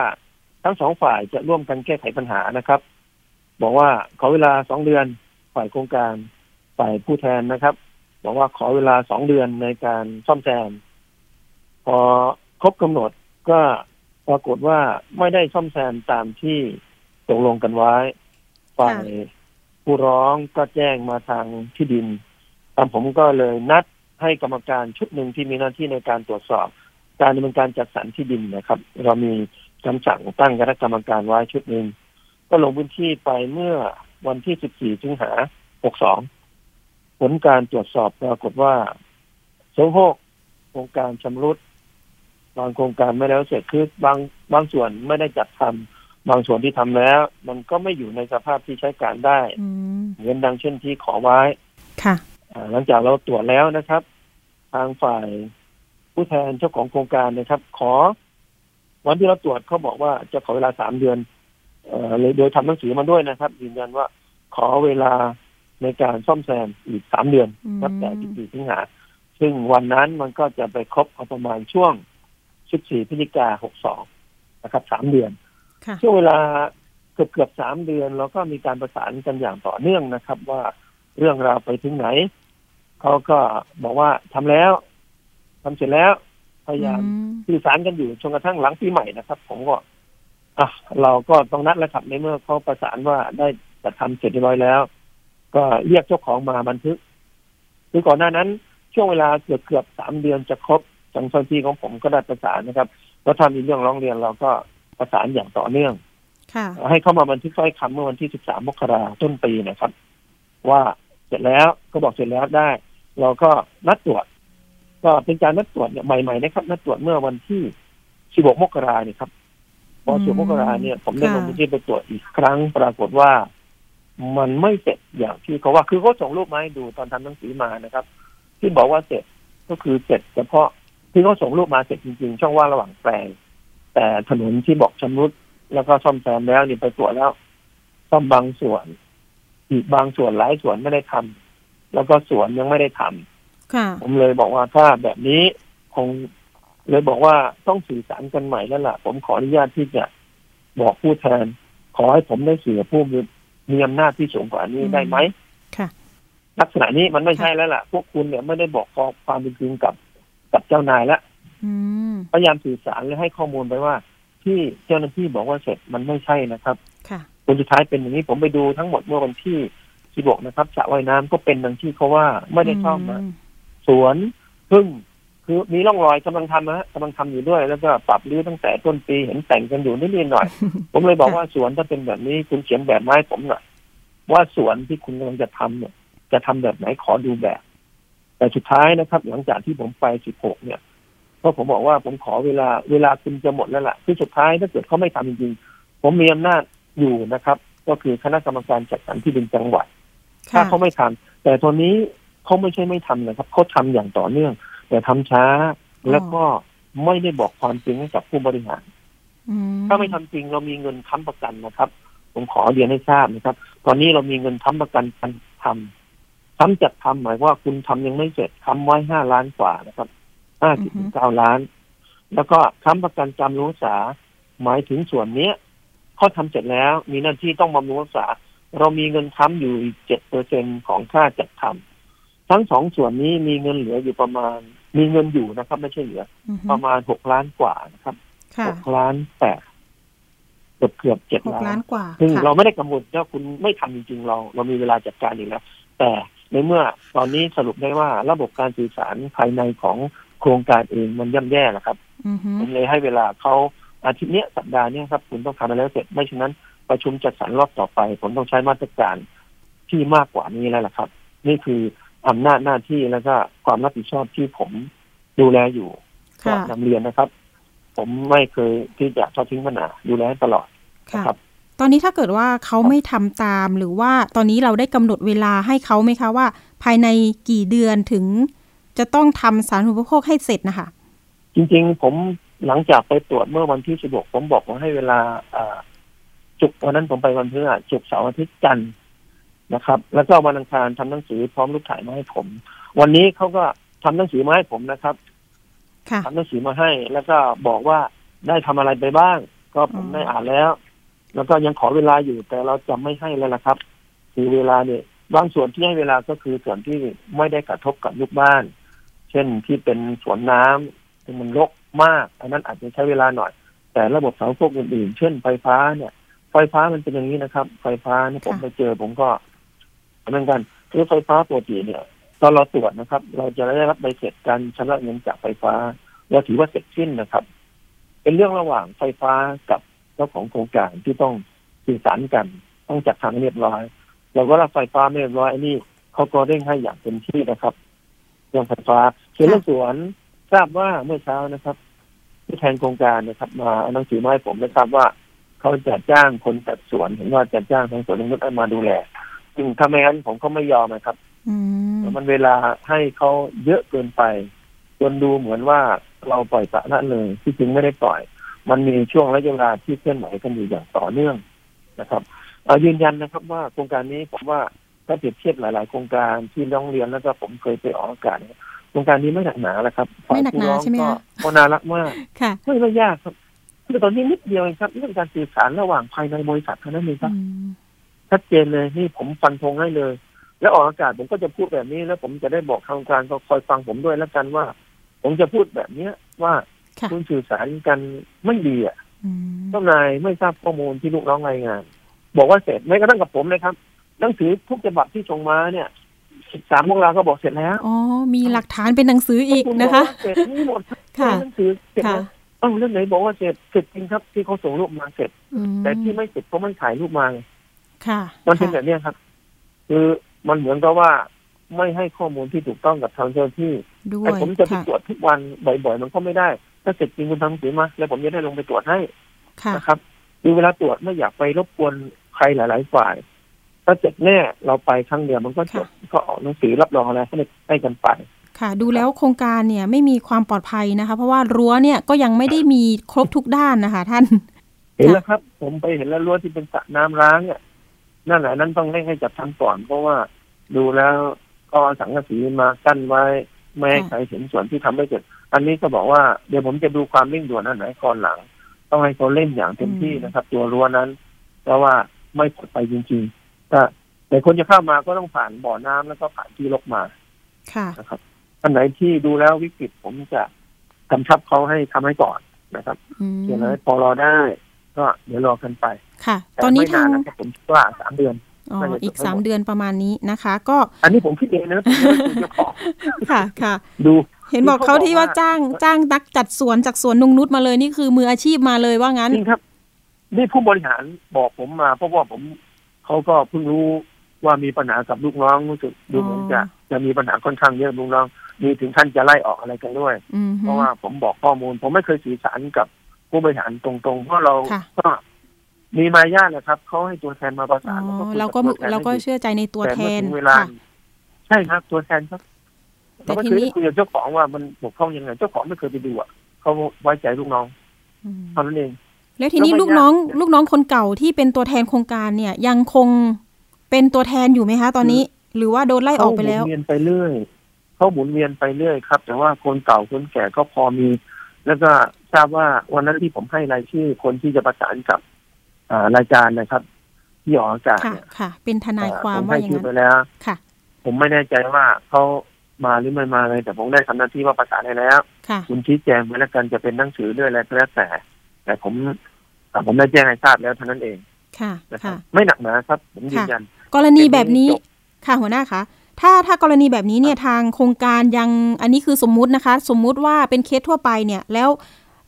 ทั้งสองฝ่ายจะร่วมกันแก้ไขปัญหานะครับ บอกว่าขอเวลาสองเดือนฝ่ายโครงการฝ่ายผู้แทนนะครับ บอกว่าขอเวลาสองเดือนในการซ่อมแซมพอครบกำหนดก็ปรากฏว่าไม่ได้ซ่อมแซมตามที่ตกลงกันไว้ ฝ่ายผู้ร้องก็แจ้งมาทางที่ดินตามผมก็เลยนัดให้กรรมการชุดหนึ่งที่มีหน้าที่ในการตรวจสอบ การดำเนินการจัดสรรที่ดินนะครับ เรามี คำสั่งตั้งคณะกรรมการไว้ชุดหนึ่งก็ลงพื้นที่ไปเมื่อวันที่ 14 สิงหา 62 ผลการตรวจสอบปรากฏว่าโสโครกโครงการชำรุด บางโครงการไม่แล้วเสร็จคือบางบางส่วนไม่ได้จัดทำบางส่วนที่ทำแล้ว มันก็ไม่อยู่ในสภาพที่ใช้การได้อืมเหมือนดังเช่นที่ขอไว้ ค่ะอ่าหลังจากเราตรวจแล้วนะครับ ทางฝ่ายผู้แทนเจ้าของโครงการนะครับ ขอ วันที่เราตรวจเขาบอกว่าจะขอเวลาสามเดือนเอ่อเลยโดยทำหนังสือมาด้วยนะครับยืนยันว่าขอเวลาในการซ่อมแซมอีกสามเดือนอืมนับแต่14สิงหาซึ่งวันนั้นมันก็จะไปครบเอาประมาณช่วง 14 พฤศจิกา 62 นะครับ สามเดือนค่ะช่วงเวลาเกือบเกือบสามเดือนเราก็มีการประสานกันอย่างต่อเนื่องนะครับ ว่าเรื่องราวไปถึงไหน เขาก็บอกว่าทำแล้วทำเสร็จแล้ว พยายามอืมสื่อสารกันอยู่จนกระทั่งหลังปีใหม่นะครับ ผมก็อะเราก็ต้องนัดแล้วครับในเมื่อเขาประสานว่าได้จัดทำเสร็จเรียบร้อยแล้ว ก็เรียกเจ้าของมาบันทึกคือก่อนหน้านั้น ช่วงเวลาเกือบเกือบสามเดือนจะครบทางเจ้าหน้าที่ของผมก็ได้ประสานนะครับแล้วถ้ามีเรื่องร้องเรียนเราก็ประสานอย่างต่อเนื่องค่ะให้เข้ามาบันทึกถ้อยคำเมื่อวันที่ 13 มกราต้นปีนะครับ ว่าเสร็จแล้วก็บอกเสร็จแล้วได้ เราก็นัดตรวจ ก็เป็นการนัดตรวจเนี่ยใหม่ๆนะครับนัดตรวจเมื่อวันที่ 16 มกราเนี่ยครับพออืม16มกราเนี่ย ผมได้ลค่ะงพื้นที่ไปตรวจอีกครั้งปรากฏว่ามันไม่เสร็จอย่างที่เขาว่า คือเขาส่งรูปมาให้ดูตอนทำหนังสือมานะครับ ที่บอกว่าเสร็จก็คือเสร็จเฉพาะที่เขาส่งรูปมาเสร็จจริง ๆ ช่องว่างระหว่างแปลง แต่ถนนที่บอกชำรุดแล้วก็ซ่อมแซมแล้วนี่ไปตรวจแล้วซ่อมบางส่วน อีกบางส่วนหลายส่วนไม่ได้ทำแล้วก็สวนยังไม่ได้ทำค่ะ ผมเลยบอกว่าถ้าแบบนี้คงเลยบอกว่าต้องสื่อสารกันใหม่แล้วล่ะ ผมขออนุญาตที่จะบอกผู้แทน ขอให้ผมได้สื่อผู้มีมีอำนาจที่สูงกว่านี้อืมได้ไหมค่ะลักษณะนี้มันไม่ใช่แล้วล่ะ พวกคุณเนี่ยไม่ได้บอกความเป็นจริงกับกับเจ้านายละอืมพยายามสื่อสารและให้ข้อมูลไปว่า ที่เจ้าหน้าที่บอกว่าเสร็จมันไม่ใช่นะครับค่ะผลสุดท้ายเป็นอย่างนี้ผมไปดูทั้งหมดเมื่อวันที่16นะครับสระว่ายน้ำก็เป็นดังที่เขาว่าไม่ได้ซ่อมนะ สวนพึ่งคือมีร่องรอยกำลังทำนะฮะกำลังทำอยู่ด้วย แล้วก็ปรับรื้อตั้งแต่ต้นปีเห็นแต่งกันอยู่นิดๆหน่อย ผมเลยบอกว่าสวนถ้าเป็นแบบนี้คุณเขียนแบบไมาให้ผมหน่อยว่าสวนที่คุณกำลังจะทำเนี่ย จะทำแบบไหนขอดูแบบ แต่สุดท้ายนะครับ หลังจากที่ผมไป16เนี่ยเพราะผมบอกว่าผมขอเวลาเวลาคุณจะหมดแล้วล่ะคือสุดท้ายถ้าเกิดเขาไม่ทำจริงๆผมมีอำนาจอยู่นะครับ ก็คือคณะกรรมการจัดสรรที่ดินจังหวัด ถ้าค่ะเขาไม่ทำแต่ตอนนี้ เขาไม่ใช่ไม่ทำนะครับเขาทำอย่างต่อเนื่อง แต่ทำช้าแล้วก็ไม่ได้บอกความจริงให้กับผู้บริหารอืถ้าไม่ทำจริงเรามีเงินค้ำประกันนะครับ ผมขอเรียนให้ทราบนะครับ ตอนนี้เรามีเงินค้ำประกันการทำค้ำจัดทำหมายว่าคุณทำยังไม่เสร็จค้ำไว้ห้าล้านกว่านะครับห้าสิบถึงเก้าล้าน แล้วก็ค้ำประกันจำรุงรักษาหมายถึงส่วนเนี้ยเขาทำเสร็จแล้วมีหน้าที่ต้องบำรุงรักษา เรามีเงินค้ำอยู่อีกเจ็ดเปอร์เซ็นของค่าจัดทำ ทั้งสองส่วนนี้มีเงินเหลืออยู่ประมาณ มีเงินอยู่นะครับ ไม่ใช่เหลืออือฮึประมาณหกล้านกว่านะครับค่ะหกล้านแปดเกือบเกือบเจ็ดหกล้าล้านนกว่า ซึ่งค่ะเราไม่ได้กังวลว่าคุณไม่ทำจริงๆเรา เรามีเวลาจัดการอีกแล้ว แต่ในเมื่อตอนนี้สรุปได้ว่าระบบการสื่อสารภายในของโครงการเองมันย่ำแย่แล้วครับอือฮึผมเลยให้เวลาเขาอาทิตย์เนี้ยสัปดาห์เนี้ยครับ คุณต้องทำไปแล้วเสร็จไม่ฉะนั้นประชุมจัดสรรรอบต่อไป ผมต้องใช้มาตรการที่มากกว่านี้แล้วล่ะครับ นี่คือ อำนาจหน้าที่แล้วก็ความรับผิดชอบที่ผมดูแลอยู่ก็ค่ะนำเรียนนะครับ ผมไม่เคยที่จะทอดทิ้งปัญหาดูแลตลอดค่ะครับ ตอนนี้ถ้าเกิดว่าเขาไม่ทำตามหรือว่าตอนนี้เราได้กำหนดเวลาให้เขาไหมคะว่า ภายในกี่เดือนถึง จะต้องทำสาธารณูปโภคให้เสร็จนะคะ จริงๆ ผมหลังจากไปตรวจเมื่อวันที่16ผมบอกว่าให้เวลาอ่าจุกวันนั้นผมไปวันพฤหัสจุกร์เสาร์อาทิตย์จันทร์ นะครับ แล้วก็วันอังคารทำหนังสือพร้อมรูปถ่ายมาให้ผม วันนี้เขาก็ทำหนังสือมาให้ผมนะครับค่ะทำหนังสือมาให้ แล้วก็บอกว่าได้ทำอะไรไปบ้าง ก็ผมอืมได้อ่านแล้ว แล้วก็ยังขอเวลาอยู่ แต่เราจะไม่ให้แล้วละครับ คือเวลาเนี่ยบางส่วนที่ให้เวลาก็คือส่วนที่ไม่ได้กระทบกับลูกบ้าน เช่นที่เป็นสวนน้ำที่มันรกมาก อันนั้นอาจจะใช้เวลาหน่อย แต่ระบบเสาพวกอื่นๆเช่นไฟฟ้าเนี่ย ไฟฟ้ามันเป็นอย่างนี้นะครับ ไฟฟ้าเนี่ยผมค่ะไปเจอผมก็ เหมือนกันคือไฟฟ้าปกติเนี่ยตอนเราตรวจนะครับ เราจะได้รับใบเสร็จการชำระเงินจากไฟฟ้าเราถือว่าเสร็จสิ้นนะครับ เป็นเรื่องระหว่างไฟฟ้ากับเจ้าของโครงการที่ต้องสื่อสารกัน ต้องจัดทางเรียบร้อย เราก็รับไฟฟ้าไม่เรียบร้อยอันนี้เขาก็เร่งให้อย่างเต็มที่นะครับเรื่องไฟฟ้าส่วนเรื่องสวนทราบว่าเมื่อเช้านะครับที่แทนโครงการนะครับมาเอาหนังสือมาให้ผมได้ทราบว่าเขาจะจ้างคนจัดสวนเห็นว่าจะจ้างทางสวนนงนุษย์มาดูแล จึงถ้าไม่งั้นผมก็ไม่ยอมนะครับอืมมันเวลาให้เขาเยอะเกินไปจนดูเหมือนว่าเราปล่อยปละละเลยที่จริงไม่ได้ปล่อย มันมีช่วงระยะเวลาที่เคลื่อนไหวกันอยู่อย่างต่อเนื่องนะครับเอ่อยืนยันนะครับว่าโครงการนี้ผมว่าถ้าเปรียบเทียบหลาย ๆ โครงการที่ร้องเรียนแล้วก็ผมเคยไปออกอากาศเนี่ยโครงการนี้ไม่หนักหนาแล้วครับไม่หนักหนาฝ่ยผู้ร้องใช่ไหมก็คะก็น่ารักมากค่ะไม่ไม่ยากครับคือตอนนี้นิดเดียวเองครับเรื่องการสื่อสารระหว่างภายในบริษัทเท่านั้นเองครับอืม ชัดเจนเลยนี่ผมฟันธงให้เลย แล้วออกอากาศผมก็จะพูดแบบนี้แล้วผมจะได้บอกทางการก็คอยฟังผมด้วยแล้วกันว่า ผมจะพูดแบบเนี้ยว่าค่ะคุณสื่อสารกันไม่ดีอะอืมเจ้านายไม่ทราบข้อมูลที่ลูกน้องรายงาน บอกว่าเสร็จไม่กระทั่งกับผมเลยครับหนังสือทุกฉบับที่ส่งมาเนี่ยสิบสามโมงลาก็บอกเสร็จแล้วอ๋อมีหลักฐานเป็นหนังสืออีกณนะคะบอกว่าเสร็จนี่หมดค่ะหนังสือเสร็จค่ะแล้วเอ้าเรื่องไหนบอกว่าเสร็จเสร็จจริงครับที่เขาส่งรูปมาเสร็จอืมแต่ที่ไม่เสร็จเพราะมันถ่ายรูปมาไง ค่ะมันเป็นแบค่ะบเนี้ยครับ คือมันเหมือนกับว่าไม่ให้ข้อมูลที่ถูกต้องกับทางเจ้าหน้าที่ด้วแต่ยผมจะไปค่ะตรวจทุกวันบ่อยๆมันก็ไม่ได้ ถ้าเสร็จจริงคุณทำหนังสือมา แล้วผมจะได้ลงไปตรวจให้ค่ะนะครับคือเวลาตรวจไม่อยากไปรบกวนใครหลายๆฝ่าย ถ้าเสร็จแน่เราไปครั้งเดียวมันก็จบก็ออกหนังสือรับรองอะไรให้ให้กันไปค่ะ ดูแล้วโครงการเนี่ยไม่มีความปลอดภัยนะคะ เพราะว่ารั้วเนี่ยก็ยังไม่ได้มีครบทุกด้านนะคะ ท่าน เห็นแล้วครับ ผมไปเห็นแล้วรั้วที่เป็นสระน้ำร้างเนี่ย นั่นแหละนั่นต้องเร่งให้จัดทำก่อน เพราะว่าดูแล้วก็เอาสังกะสีมากั้นไว้ไม่ให้ค่ะใครเห็นส่วนที่ทำไม่เสร็จ อันนี้ก็บอกว่าเดี๋ยวผมจะดูความเร่งด่วนอันไหนก่อนหลัง ต้องให้เขาเล่นอย่างเต็มที่นะครับ ตัวรั้วนั้น เพราะว่าไม่ปลอดภัยจริงๆถ้าแต่คนจะเข้ามาก็ต้องผ่านบ่อน้ำแล้วก็ผ่านที่รกมาค่ะนะครับอันไหนที่ดูแล้ววิกฤตผมจะกำชับเขาให้ทำให้ก่อนนะครับอืมส่วนอะไรพอรอได้ ก็เดี๋ยวรอกันไป ค่ะแต่ตอนนี้ไม่ทางนะครับผมคิดว่าสามเดือนอ๋อน่าจะอีกจบให้สามหมดเดือนประมาณนี้นะคะ ก็ อันนี้ผมคิดเองนะผมไม่ได้คุยเจ้าของค่ะค่ะ ดูเห็นบอกคือเขาเขาบอกที่ว่าว่าจ้างจ้างนักจัดสวนจากสวนนงนุชมาเลยนี่คือมืออาชีพมาเลยว่างั้นจริงครับนี่ผู้บริหารบอกผมมา เพราะว่าผมเขาก็เพิ่งรู้ว่ามีปัญหากับลูกน้องรู้สึกดูเหมือนจะอ๋อจะมีปัญหาค่อนข้างเยอะลูกน้อง มีถึงขั้นจะไล่ออกอะไรกันด้วยอืมเพราะว่าผมบอกข้อมูล ผมไม่เคยสื่อสารกับผู้บริหารตรงๆ เพราะเราค่ะก็ มีมารยาทนะครับเขาให้ตัวแทนมาประอ๋สานอคุยบเราก็ตัวแทนเราก็ให้ดีเชื่อใจในตัวแต่แทเมื่อนถึงเวลาค่ะใช่ครับตัวแทนครับแต่เราไม่ทีเคยนี้ได้คุยกับเจ้าของว่ามันบกพร่องยังไงเจ้าของไม่เคยไปดูอะเขาไว้ใจลูกน้องอืมเท่านั้นเองแล้วทีนี้แล้วมันลูกน้องยากลูกน้องคนเก่าที่เป็นตัวแทนโครงการเนี่ย ยังคงเป็นตัวแทนอยู่ไหมคะ ตอนนี้ หรือว่าโดนไล่ออกไปแล้วเขาหมุนเวียนไปเรื่อยเขาหมุนเวียนไปเรื่อยครับ แต่ว่าคนเก่าคนแก่ก็พอมี แล้วก็ทราบว่าวันนั้นที่ผมให้รายชื่อคนที่จะประสานกับอ่า รายการนะครับที่ออกอากาศค่ะเนี่ยค่ะ เป็นทนายความผมว่าให้อย่างชื่อนั้นไปแล้ว ค่ะ ผมไม่แน่ใจว่าเขามาหรือไม่มาเลย แต่ผมได้ทำหน้าที่ว่าประสานให้แล้ว ค่ะ คุณชี้แจงไปแล้วกันจะเป็นหนังสือด้วยอะไรก็แล้วแต่ แต่ผมแต่ผมได้แจ้งให้ทราบแล้วเท่านั้นเองค่ะ นะครับค่ะ ไม่หนักหนาครับ ผมยืนยัน กรณีแบบนี้จบ ค่ะหัวหน้าคะถ้าถ้ากรณีแบบนี้เนี่ยทางโครงการยังอันนี้คือสมมุตินะคะ สมมุติว่าเป็นเคสทั่วไปเนี่ยแล้ว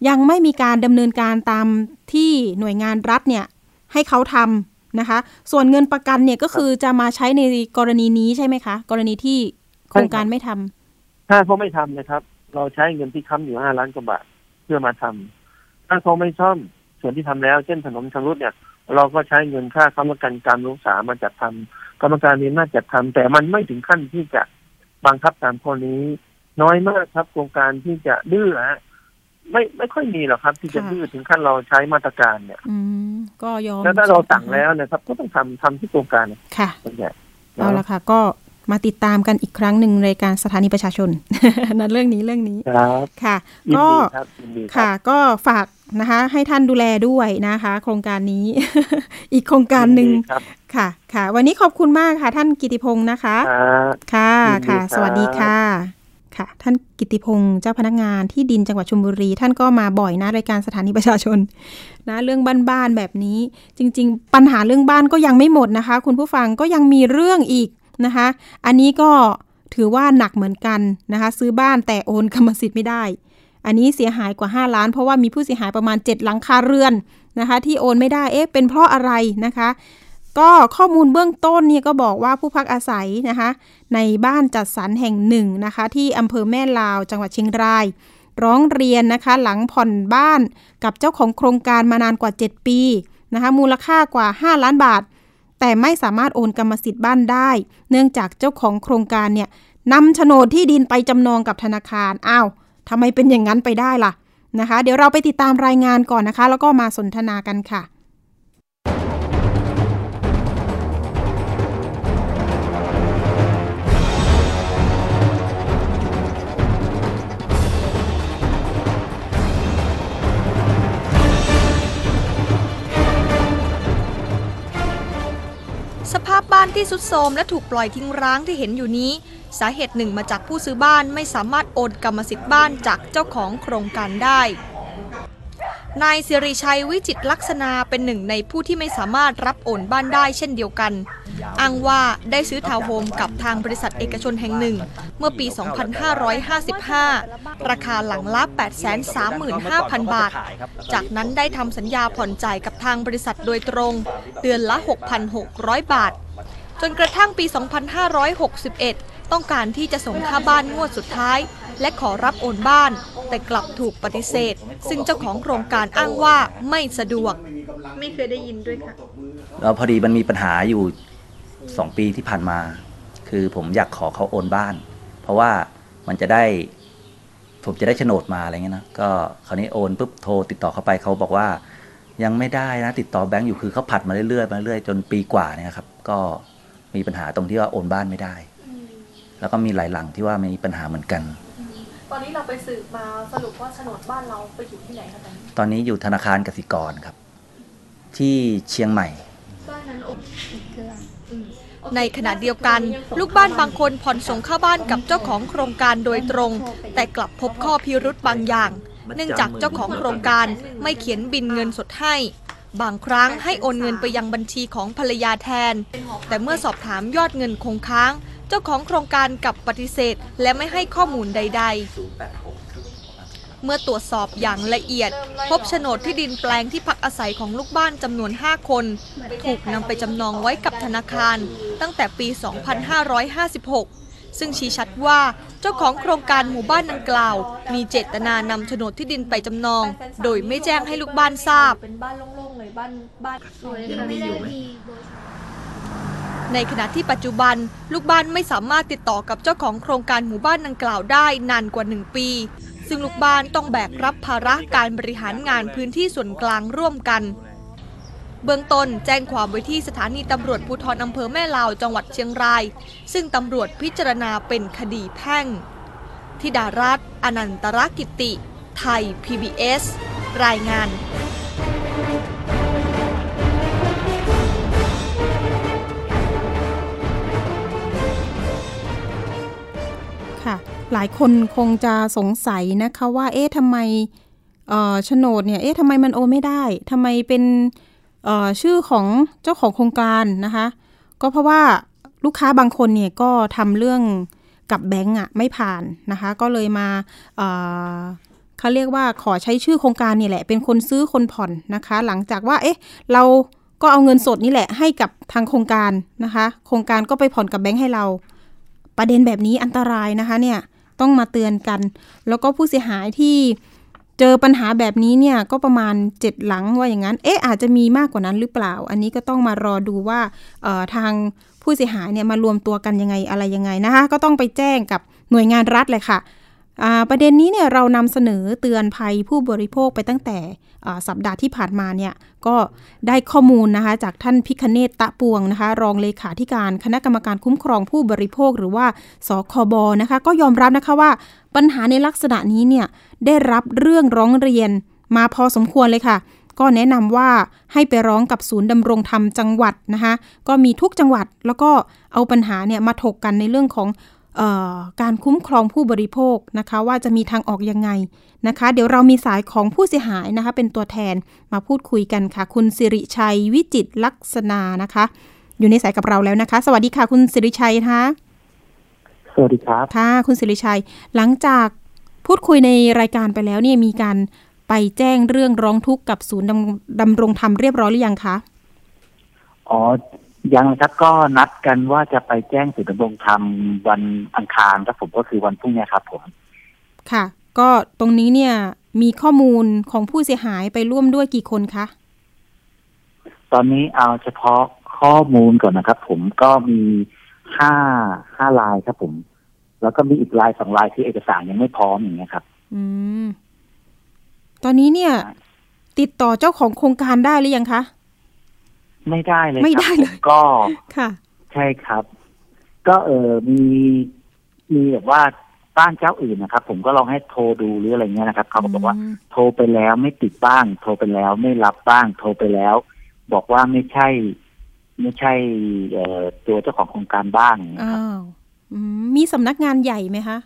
ยังไม่มีการดำเนินการตามที่หน่วยงานรัฐเนี่ย ให้เขาทำนะคะ ส่วนเงินประกันเนี่ยก็คือจะมาใช้ในกรณีนี้ใช่ไหมคะ กรณีที่โครงการไม่ทำถ้าเขาไม่ทำนะครับ เราใช้เงินที่ค้ำอยู่ห้าล้านกว่าบาทเพื่อมาทำถ้าเขาไม่ซ่อมส่วนที่ทำแล้ว เช่นถนนชำรุดเนี่ยเราก็ใช้เงินค่าค้ำประกันการรักษามาจัดทำกรรมการมีอำนาจจัดทำแต่มันไม่ถึงขั้นที่จะบังคับตามข้อนี้ น้อยมากครับโครงการที่จะดื้อฮะ ไม่ไม่ค่อยมีหรอกครับ ที่จะค่ะดื้อถึงขั้นเราใช้มาตรการเนี่ยอืมก็ยอมแล้วถ้าเราสั่งแล้วนะครับ ก็ต้องทำทำที่โครงการค่ะส่วนใหญ่เอาละค่ะ ก็มาติดตามกันอีกครั้งหนึ่งรายการสถานีประชาชนนั่นเรื่องนี้เรื่องนี้ครับค่ะยินก็ดีครับยินดีครัค่ะบก็ฝากนะคะ ให้ท่านดูแลด้วยนะคะ โครงการนี้ อีกโครงการหนึ่งยิดีครับค่ะ ค่ะ วันนี้ขอบคุณมากค่ะ ท่านกิติพงศ์นะคะครับค่ะยินดีค่ะครับสวัสดีค่ะ ค่ะ ท่านกิติพงศ์เจ้าพนักงานที่ดินจังหวัดชลบุรี ท่านก็มาบ่อยนะรายการสถานีประชาชนนะเรื่องบ้านๆแบบนี้ จริง ๆ ปัญหาเรื่องบ้านก็ยังไม่หมดนะคะ คุณผู้ฟังก็ยังมีเรื่องอีกนะคะ อันนี้ก็ถือว่าหนักเหมือนกันนะคะ ซื้อบ้านแต่โอนกรรมสิทธิ์ไม่ได้ อันนี้เสียหายกว่า 5 ล้าน เพราะว่ามีผู้เสียหายประมาณ 7 หลังคาเรือนนะคะ ที่โอนไม่ได้เอ๊ะเป็นเพราะอะไรนะคะ ก็ข้อมูลเบื้องต้นเนี่ยก็บอกว่าผู้พักอาศัยนะคะ ในบ้านจัดสรรแห่งหนึ่งนะคะ ที่อำเภอแม่ลาวจังหวัดเชียงราย ร้องเรียนนะคะ หลังผ่อนบ้านกับเจ้าของโครงการมานานกว่า 7 ปีนะคะ มูลค่ากว่า 5 ล้านบาท แต่ไม่สามารถโอนกรรมสิทธิ์บ้านได้ เนื่องจากเจ้าของโครงการเนี่ยนำโฉนดที่ดินไปจำนองกับธนาคารอ้าวทำไมเป็นอย่างนั้นไปได้ล่ะนะคะ เดี๋ยวเราไปติดตามรายงานก่อนนะคะ แล้วก็มาสนทนากันค่ะ สภาพบ้านที่สุดโทรมและถูกปล่อยทิ้งร้างที่เห็นอยู่นี้ สาเหตุหนึ่งมาจากผู้ซื้อบ้านไม่สามารถโอนกรรมสิทธิ์บ้านจากเจ้าของโครงการได้ นายสิริชัยวิจิตลักษณะเป็นหนึ่งในผู้ที่ไม่สามารถรับโอนบ้านได้เช่นเดียวกัน อ้างว่าได้ซื้อทาวน์โฮมกับทางบริษัทเอกชนแห่งหนึ่ง เมื่อปี 2555 ราคาหลังละ 835,000 บาท จากนั้นได้ทำสัญญาผ่อนจ่ายกับทางบริษัทโดยตรง เดือนละ 6,600 บาท จนกระทั่งปี 2561 ต้องการที่จะส่งค่าบ้านงวดสุดท้าย และขอรับโอนบ้าน แต่กลับถูกปฏิเสธ ซึ่งเจ้าของโครงการอ้างว่าไม่สะดวก ไม่เคยได้ยินด้วยค่ะแล้วพอดีมันมีปัญหาอยู่สองปีที่ผ่านมา คือผมอยากขอเขาโอนบ้าน เพราะว่ามันจะได้ผมจะได้โฉนดมาอะไรเงี้ยนะก็คราวนี้โอนปุ๊บโทรติดต่อเข้าไปเขาบอกว่า ยังไม่ได้นะติดต่อแบงก์อยู่คือเขาผัดมาเรื่อยๆมาเรื่อยๆจนปีกว่าเนี่ยครับ ก็มีปัญหาตรงที่ว่าโอนบ้านไม่ได้ แล้วก็มีหลายหลังที่ว่ามีปัญหาเหมือนกัน ตอนนี้เราไปสืบมาสรุปว่าโฉนดบ้านเราไปอยู่ที่ไหนคะตอนนี้ตอนนี้อยู่ธนาคารกสิกรครับ ที่เชียงใหม่ บ้านนั้นโอเคอืมโอเคในขณะเดียวกัน ลูกบ้านบางคนผ่อนส่งค่าบ้านกับเจ้าของโครงการโดยตรง แต่กลับพบข้อพิรุธบางอย่าง เนื่องจากเจ้าของโครงการไม่เขียนบินเงินสดให้ บางครั้งให้โอนเงินไปยังบัญชีของภรรยาแทน แต่เมื่อสอบถามยอดเงินคงค้างเจ้าของโครงการกับปฏิเสธ และไม่ให้ข้อมูลใด ๆ เมื่อตรวจสอบอย่างละเอียด พบโฉนดที่ดินแปลงที่พักอาศัยของลูกบ้านจำนวน 5 คน ถูกนำไปจำนองไว้กับธนาคาร ตั้งแต่ปี 2556 ซึ่งชี้ชัดว่าเจ้าของโครงการหมู่บ้านดังกล่าว มีเจตนานำโฉนดที่ดินไปจำนอง โดยไม่แจ้งให้ลูกบ้านทราบ เป็นบ้านโล่งๆเลยบ้านบ้านสวยยังมีอยู่ไหม ในขณะที่ปัจจุบันลูกบ้านไม่สามารถติดต่อกับเจ้าของโครงการหมู่บ้านดังกล่าวได้นานกว่า 1 ปี ซึ่งลูกบ้านต้องแบกรับภาระการบริหารงานพื้นที่ส่วนกลางร่วมกัน เบื้องต้นแจ้งความไว้ที่สถานีตำรวจภูธรอำเภอแม่ลาวจังหวัดเชียงราย ซึ่งตำรวจพิจารณาเป็นคดีแพ่งธิดารัตน์อนันตรกิติ ไทย PBS รายงาน หลายคนคงจะสงสัยนะคะว่า เอ๊ะทำไมโฉนดเนี่ย เอ๊ะทำไมมันโอนไม่ได้ทำไมเป็นชื่อของเจ้าของโครงการนะคะ ก็เพราะว่าลูกค้าบางคนเนี่ยก็ทำเรื่องกับแบงก์อะไม่ผ่านนะคะ ก็เลยมาเขาเรียกว่าขอใช้ชื่อโครงการนี่แหละ เป็นคนซื้อคนผ่อนนะคะ หลังจากว่า เอ๊ะ เราก็เอาเงินสดนี่แหละให้กับทางโครงการนะคะ โครงการก็ไปผ่อนกับแบงก์ให้เรา ประเด็นแบบนี้อันตรายนะคะเนี่ย ต้องมาเตือนกัน แล้วก็ผู้เสียหายที่เจอปัญหาแบบนี้เนี่ยก็ประมาณ 7 หลังว่าอย่างนั้น เอ๊ะอาจจะมีมากกว่านั้นหรือเปล่า อันนี้ก็ต้องมารอดูว่าทางผู้เสียหายเนี่ยมารวมตัวกันยังไงอะไรยังไงนะคะ ก็ต้องไปแจ้งกับหน่วยงานรัฐเลยค่ะ ประเด็นนี้เนี่ยเรานำเสนอเตือนภัยผู้บริโภคไปตั้งแต่สัปดาห์ที่ผ่านมาเนี่ยก็ได้ข้อมูลนะคะจากท่านพิคเนตตะปวงนะคะรองเลขาธิการคณะกรรมการคุ้มครองผู้บริโภคหรือว่าสคบนะคะก็ยอมรับนะคะว่าปัญหาในลักษณะนี้เนี่ยได้รับเรื่องร้องเรียนมาพอสมควรเลยค่ะ ก็แนะนำว่าให้ไปร้องกับศูนย์ดำรงธรรมจังหวัดนะคะก็มีทุกจังหวัดแล้วก็เอาปัญหาเนี่ยมาถกกันในเรื่องของ การคุ้มครองผู้บริโภคนะคะ ว่าจะมีทางออกยังไงนะคะ เดี๋ยวเรามีสายของผู้เสียหายนะคะ เป็นตัวแทนมาพูดคุยกันค่ะ คุณสิริชัยวิจิตรลักษณานะคะ อยู่ในสายกับเราแล้วนะคะ สวัสดีค่ะ คุณสิริชัยคะสวัสดีครับค่ะคุณสิริชัย หลังจากพูดคุยในรายการไปแล้วเนี่ยมีการไปแจ้งเรื่องร้องทุกข์กับศูนย์ดำดำรงธรรมเรียบร้อยหรือยังคะอ๋อ ยังครับก็นัดกันว่าจะไปแจ้งศูนย์ดำรงธรรมวันอังคารครับผมก็คือวันพรุ่งนี้ครับผม ค่ะ ก็ตรงนี้เนี่ยมีข้อมูลของผู้เสียหายไปร่วมด้วยกี่คนคะ ตอนนี้เอาเฉพาะข้อมูลก่อนนะครับ ผมก็มีห้าห้าลายครับผม แล้วก็มีอีกลายสองลายคือเอกสารยังไม่พร้อมอย่างเงี้ยครับ อืม ตอนนี้เนี่ย ติดต่อเจ้าของโครงการได้หรือยังคะ ไม่ได้เลยไม่ครับได้เลยผมก็ค่ะ ใช่ครับ ก็เออมีมีแบบว่าบ้านเจ้าอื่นนะครับ ผมก็ลองให้โทรดูหรืออะไรเงี้ยนะครับเขาก็บอกว่ามโทรไปแล้วไม่ติดบ้าง โทรไปแล้วไม่รับบ้าง โทรไปแล้ว บอกว่าไม่ใช่ ไม่ใช่ เอ่อตัวเจ้าของโครงการบ้างอย่างเงี้ยคอ้ารับวอืมมีสำนักงานใหญ่ไหมคะ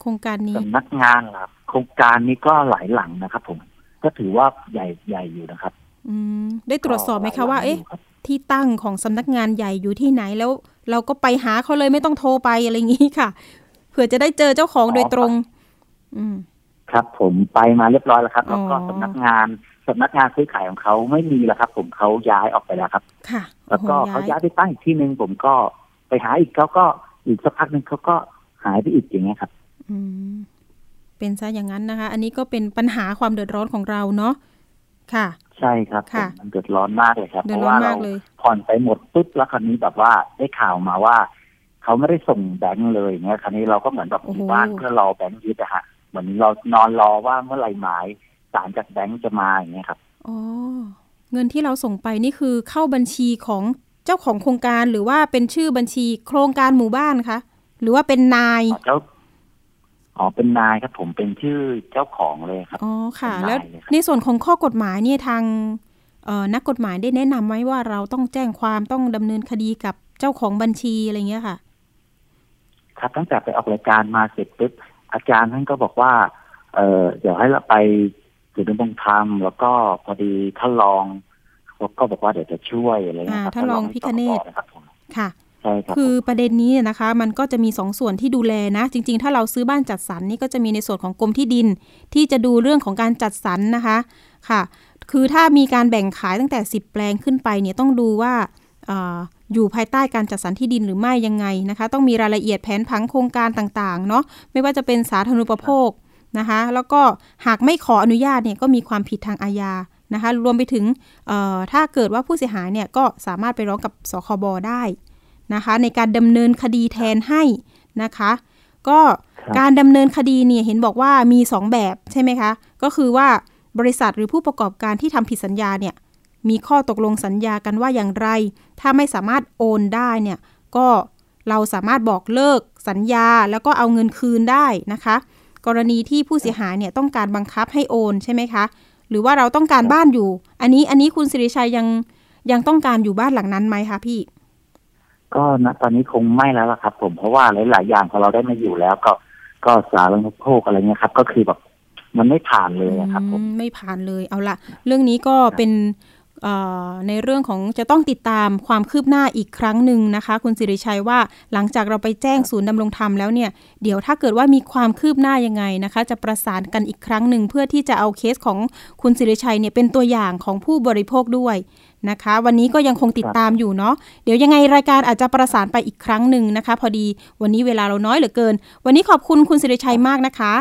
โครงการนี้สำนักงานครับโครงการนี้ก็หลายหลังนะครับ ผมก็ถือว่าใหญ่ใหญ่อยู่นะครับอืม ได้ตรวจสอบไหมก็คะว่าหลยหลังเอ๊ะยู่ครับที่ตั้งของสำนักงานใหญ่อยู่ที่ไหนแล้ว เราก็ไปหาเขาเลยไม่ต้องโทรไปอะไรอย่างนี้ค่ะ เผื่อจะได้เจอเจ้าของโดยตรง อืมครับ ผมไปมาเรียบร้อยแล้วครับแล้วก็อ๋อสำนักงานสำนักงานซื้อขายของเขาไม่มีแล้วครับ ผมเขาย้ายออกไปแล้วครับ ค่ะ แล้วก็โอ้โหเขาย้ายไปตั้งอีกที่หนึ่งผมก็ไปหาอีกเขาก็อีกสักพักหนึ่งเขาก็หายไปอีกอย่างเงี้ยครับ อืมเป็นซะอย่างนั้นนะคะ อันนี้ก็เป็นปัญหาความเดือดร้อนของเราเนาะค่ะ ใช่ครับค่ะผมมันเดือดร้อนมากเลยครับ เดืเพอดราะร้อนว่าเรามากเลยผ่อนไปหมดปุ๊บแล้วคราวนี้แบบว่าได้ข่าวมาว่า เขาไม่ได้ส่งแบงค์เลยอย่างเงี้ยคราวนี้เราก็เหมือนแบบอยู่บ้านเพื่อรอแบงค์ยึดอะฮะเหมือนเรานอนรอว่าเมื่อไหร่หมายสารจากแบงค์จะมาอย่างเงี้ยครับ อ๋อเงินที่เราส่งไปนี่คือเข้าบัญชีของเจ้าของโครงการหรือว่าเป็นชื่อบัญชีโครงการหมู่บ้านคะหรือว่าเป็นนายอ๋อเจ้า อ๋อเป็นนายครับผมเป็นชื่อเจ้าของเลยครับอ๋อค่ะเป็นนายแล้วเลยครับในส่วนของข้อกฎหมายเนี่ยทางเอ่อนักกฎหมายได้แนะนำไว้ว่าเราต้องแจ้งความต้องดำเนินคดีกับเจ้าของบัญชีอะไรเงี้ยค่ะ ครับตั้งแต่ไปออกรายการมาเสร็จปุ๊บอาจารย์ท่านก็บอกว่า เออเดี๋ยวให้เราไปศูนย์ดำรงธรรมแล้วก็พอดีท่านรองเขาก็บอกว่าเดี๋ยวจะช่วยอะไรเงี้ยครับอ่าท่านรองพิคเนศท่านรองนะครับผมค่ะใช่ คือประเด็นนี้นะคะมันก็จะมีสองส่วนที่ดูแลนะ จริง ๆ ถ้าเราซื้อบ้านจัดสรรนี่ก็จะมีในส่วนของกรมที่ดิน ที่จะดูเรื่องของการจัดสรรนะคะค่ะ คือถ้ามีการแบ่งขายตั้งแต่ 10 แปลงขึ้นไปเนี่ยต้องดูว่าออยู่ภายใต้การจัดสรรที่ดินหรือไม่ยังไงนะคะ ต้องมีรายละเอียดแผนผังโครงการต่างๆเนาะไม่ว่าจะเป็นสาธารณูปโภคนะคะ แล้วก็หากไม่ขออนุญาตเนี่ยก็มีความผิดทางอาญานะคะ รวมไปถึงถ้าเกิดว่าผู้เสียหายเนี่ยก็สามารถไปร้องกับสคบได้ นะคะ ในการดำเนินคดีแทนให้นะคะ ก็ครับการดำเนินคดีเนี่ยเห็นบอกว่ามี2แบบใช่ไหมคะ ก็คือว่าบริษัทหรือผู้ประกอบการที่ทำผิดสัญญาเนี่ยมีข้อตกลงสัญญากันว่าอย่างไร ถ้าไม่สามารถโอนได้เนี่ยก็เราสามารถบอกเลิกสัญญาแล้วก็เอาเงินคืนได้นะคะ กรณีที่ผู้เสียหายเนี่ยต้องการบังคับให้โอนใช่ไหมคะ หรือว่าเราต้องการบ้านอยู่ อันนี้อันนี้คุณสิริชัยยังยังต้องการอยู่บ้านหลังนั้นไหมคะพี่ ก็ณตอนนี้คงไม่แล้วล่ะครับ ผมเพราะว่าหลาย ๆ อย่างพอเราได้มาอยู่แล้ว ก็ก็สารณูปโภคอะไรเงี้ยครับ ก็คือแบบมันไม่ผ่านเลยครับผมไม่ผ่านเลยเอาละเรื่องนี้ก็เป็นในเรื่องของจะต้องติดตามความคืบหน้าอีกครั้งหนึ่งนะคะ คุณสิริชัยว่าหลังจากเราไปแจ้งศูนย์ดำรงธรรมแล้วเนี่ย เดี๋ยวถ้าเกิดว่ามีความคืบหน้ายังไงนะคะ จะประสานกันอีกครั้งหนึ่งเพื่อที่จะเอาเคสของคุณสิริชัยเนี่ยเป็นตัวอย่างของผู้บริโภคด้วย นะคะ วันนี้ก็ยังคงติดตามอยู่เนาะเดี๋ยวยังไงรายการอาจจะประสานไปอีกครั้งหนึ่งนะคะ พอดีวันนี้เวลาเราน้อยเหลือเกิน วันนี้ขอบคุณคุณสิริชัยมากนะคะ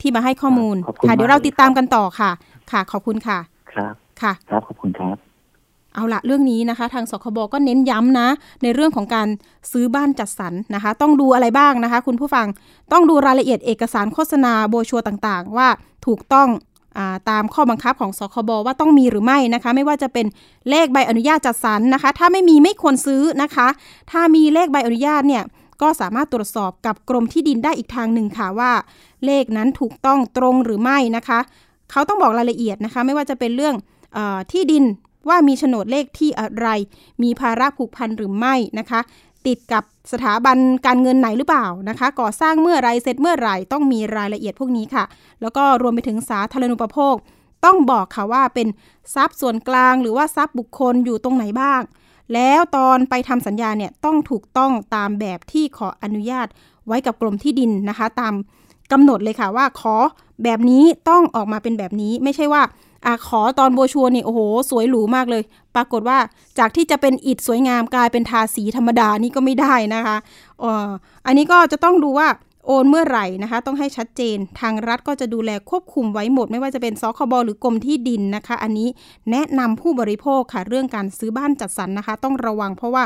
ที่มาให้ข้อมูลขอบคุณค่ะมากเดี๋ยวเราเลยติดตามกันต่อค่ะ ค่ะ ขอบคุณค่ะ ครับค่ะครับขอบคุณครับเอาละเรื่องนี้นะคะ ทางสคบก็เน้นย้ำนะ ในเรื่องของการซื้อบ้านจัดสรรนะคะ ต้องดูอะไรบ้างนะคะ คุณผู้ฟังต้องดูรายละเอียดเอกสารโฆษณาโบรชัวร์ต่างๆ ว่าถูกต้องอา ตามข้อบังคับของสคบว่าต้องมีหรือไม่นะคะ ไม่ว่าจะเป็นเลขใบอนุญาตจัดสรรนะคะ ถ้าไม่มีไม่ควรซื้อนะคะ ถ้ามีเลขใบอนุญาตเนี่ยก็สามารถตรวจสอบกับกรมที่ดินได้อีกทางหนึ่งค่ะว่า เลขนั้นถูกต้องตรงหรือไม่นะคะ เขาต้องบอกรายละเอียดนะคะ ไม่ว่าจะเป็นเรื่องอที่ดินว่ามีโฉนดเลขที่อะไร มีภาระผูกพันหรือไม่นะคะ ติดกับสถาบันการเงินไหนหรือเปล่านะคะ ก่อสร้างเมื่อไรเสร็จเมื่อไหร่ต้องมีรายละเอียดพวกนี้ค่ะ แล้วก็รวมไปถึงสาธารณูปโภค ต้องบอกค่ะว่าเป็นทรัพย์ส่วนกลาง หรือว่าทรัพย์บุคคลอยู่ตรงไหนบ้าง แล้วตอนไปทำสัญญาเนี่ยต้องถูกต้องตามแบบที่ขออนุญาตไว้กับกรมที่ดินนะคะ ตามกำหนดเลยค่ะว่าขอ แบบนี้ต้องออกมาเป็นแบบนี้ไม่ใช่ว่าอขอตอนโบชัวนี่โอ้โห สวยหรูมากเลย ปรากฏว่าจากที่จะเป็นอิฐสวยงามกลายเป็นทาสีธรรมดานี่ก็ไม่ได้นะคะอออันนี้ก็จะต้องดูว่าโอนเมื่อไหร่นะคะ ต้องให้ชัดเจนทางรัฐก็จะดูแลควบคุมไว้หมด ไม่ว่าจะเป็นสคบหรือกรมที่ดินนะคะ อันนี้แนะนำผู้บริโภคค่ะเรื่องการซื้อบ้านจัดสรรนะคะ ต้องระวังเพราะว่า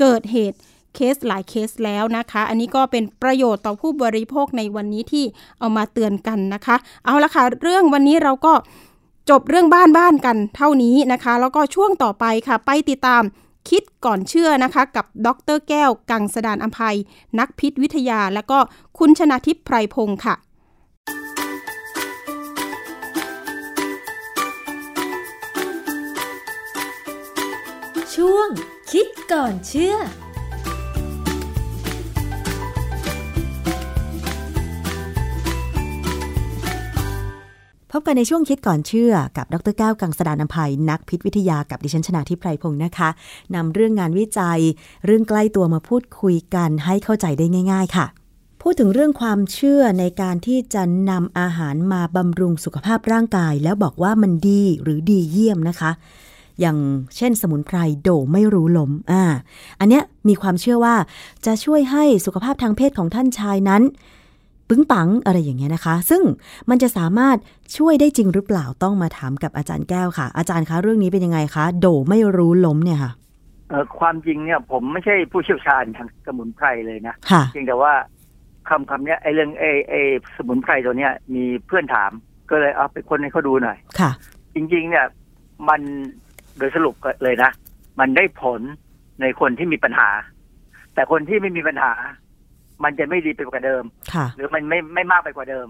เกิดเหตุ เคสหลายเคสแล้วนะคะ อันนี้ก็เป็นประโยชน์ต่อผู้บริโภคในวันนี้ที่เอามาเตือนกันนะคะ เอาละค่ะ เรื่องวันนี้เราก็จบเรื่องบ้านบ้านกันเท่านี้นะคะ แล้วก็ช่วงต่อไปค่ะ ไปติดตามคิดก่อนเชื่อนะคะ กับดรแก้ว กังสดานอภัย นักพิษวิทยา และก็คุณชนาทิพย์ไพรพงศ์ค่ะ ช่วงคิดก่อนเชื่อ พบกันในช่วงคิดก่อนเชื่อกับดรแก้วกังสดานนภัยนักพิษวิทยากับดิฉันชนาทิพไพรพงศ์นะคะนำเรื่องงานวิจัย เรื่องใกล้ตัวมาพูดคุยกันให้เข้าใจได้ง่าย ๆ ค่ะ พูดถึงเรื่องความเชื่อในการที่จะนำอาหารมาบำรุงสุขภาพร่างกาย แล้วบอกว่ามันดีหรือดีเยี่ยมนะคะ อย่างเช่นสมุนไพรโดไม่รู้ลมอ่าอันเนี้ยมีความเชื่อว่าจะช่วยให้สุขภาพทางเพศของท่านชายนั้น ปึ้งปังอะไรอย่างเงี้ยนะคะ ซึ่งมันจะสามารถช่วยได้จริงหรือเปล่าต้องมาถามกับอาจารย์แก้วค่ะ อาจารย์คะเรื่องนี้เป็นยังไงคะ โดไม่รู้ล้มเนี่ยค่ะเอ่อความจริงเนี่ยผมไม่ใช่ผู้เชี่ยวชาญทางสมุนไพรเลยนะค่ะเพียงแต่ว่าคำคำเนี้ยไอ้เรื่องไอ้ไอ้สมุนไพรตัวเนี้ยมีเพื่อนถามก็เลยเอาไปคนให้เขาดูหน่อยค่ะ จริง ๆ เนี่ย มันโดยสรุปก็เลยนะ มันได้ผลในคนที่มีปัญหา แต่คนที่ไม่มีปัญหา มันจะไม่ดีไปกว่าเดิมค่ะหรือมันไม่ไม่มากไปกว่าเดิม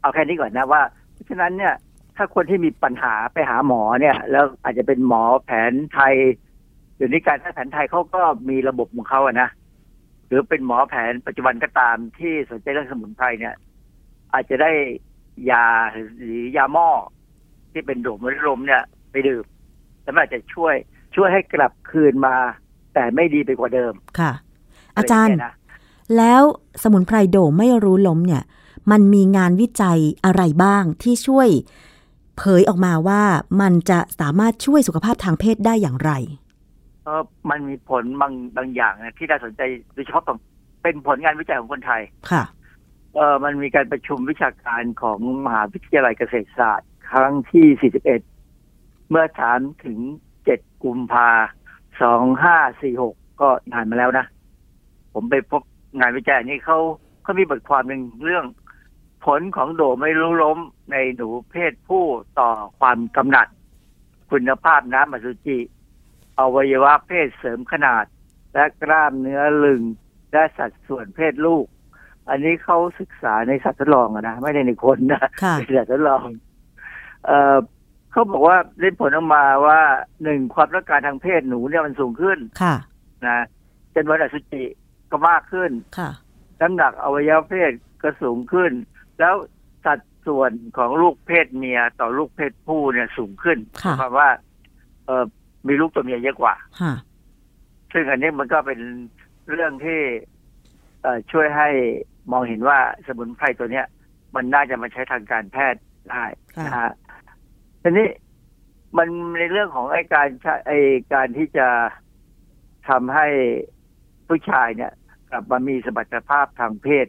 เอาแค่นี้ก่อนนะว่า เพราะฉะนั้นเนี่ย ถ้าคนที่มีปัญหาไปหาหมอเนี่ย แล้วอาจจะเป็นหมอแผนไทยเดี๋ยวนี้การแพทย์แผนไทยเขาก็มีระบบของเขาอะนะหรือเป็นหมอแผนปัจจุบันก็ตามที่สนใจเรื่องสมุนไพรเนี่ย อาจจะได้ยาหรือยาหม้อที่เป็นโดมมะลมเนี่ย ไปดื่มแล้วมันอาจจะช่วยช่วยให้กลับคืนมา แต่ไม่ดีไปกว่าเดิมค่ะ อาจารย์ะไงเงี้นะ แล้วสมุนไพรโดไม่รู้ล้มเนี่ย มันมีงานวิจัยอะไรบ้างที่ช่วยเผยออกมาว่ามันจะสามารถช่วยสุขภาพทางเพศได้อย่างไรเออมันมีผลบางบางอย่างนะที่น่าสนใจโดยเฉพาะของเป็นผลงานวิจัยของคนไทยค่ะเออมันมีการประชุมวิชาการของมหาวิทยาลัยเกษตรศาสตร์ ครั้งที่ 41 เมื่อถามถึง 7 กุมภา2546 ก็นานมาแล้วนะ ผมไปพบ งานวิจัยนี้เขาเขามีบทความหนึ่งเรื่อง ผลของโดไม่รู้ล้มในหนูเพศผู้ต่อความกำหนัด คุณภาพน้ำอสุจิอวัยวะเพศเสริมขนาด และกล้ามเนื้อลึงและสัดส่วนเพศลูก อันนี้เขาศึกษาในสัตว์ทดลองอะนะ ไม่ได้ในคนนะค่ะเป็นสัตว์ทดลอง เอ่อเขาบอกว่าได้ผลออกมาว่าหนึ่งความต้องการทางเพศหนูเนี่ยมันสูงขึ้นค่ะ นะจำนวนอสุจิ ก็มากขึ้น ค่ะ น้ำหนักอวัยวะเพศก็สูงขึ้น แล้วสัดส่วนของลูกเพศเมียต่อลูกเพศผู้เนี่ยสูงขึ้นค่ะหมายความว่า เออมีลูกตัวเมียเยอะกว่า ค่ะ ซึ่งอันนี้มันก็เป็นเรื่องที่เอ่อช่วยให้มองเห็นว่าสมุนไพรตัวเนี้ย มันน่าจะมาใช้ทางการแพทย์ได้ค่ะนะฮะทีนี้มันในเรื่องของไอ้การใช้ไอ้การที่จะทำให้ ผู้ชายเนี่ยกลับมามีสมรรถภาพทางเพศ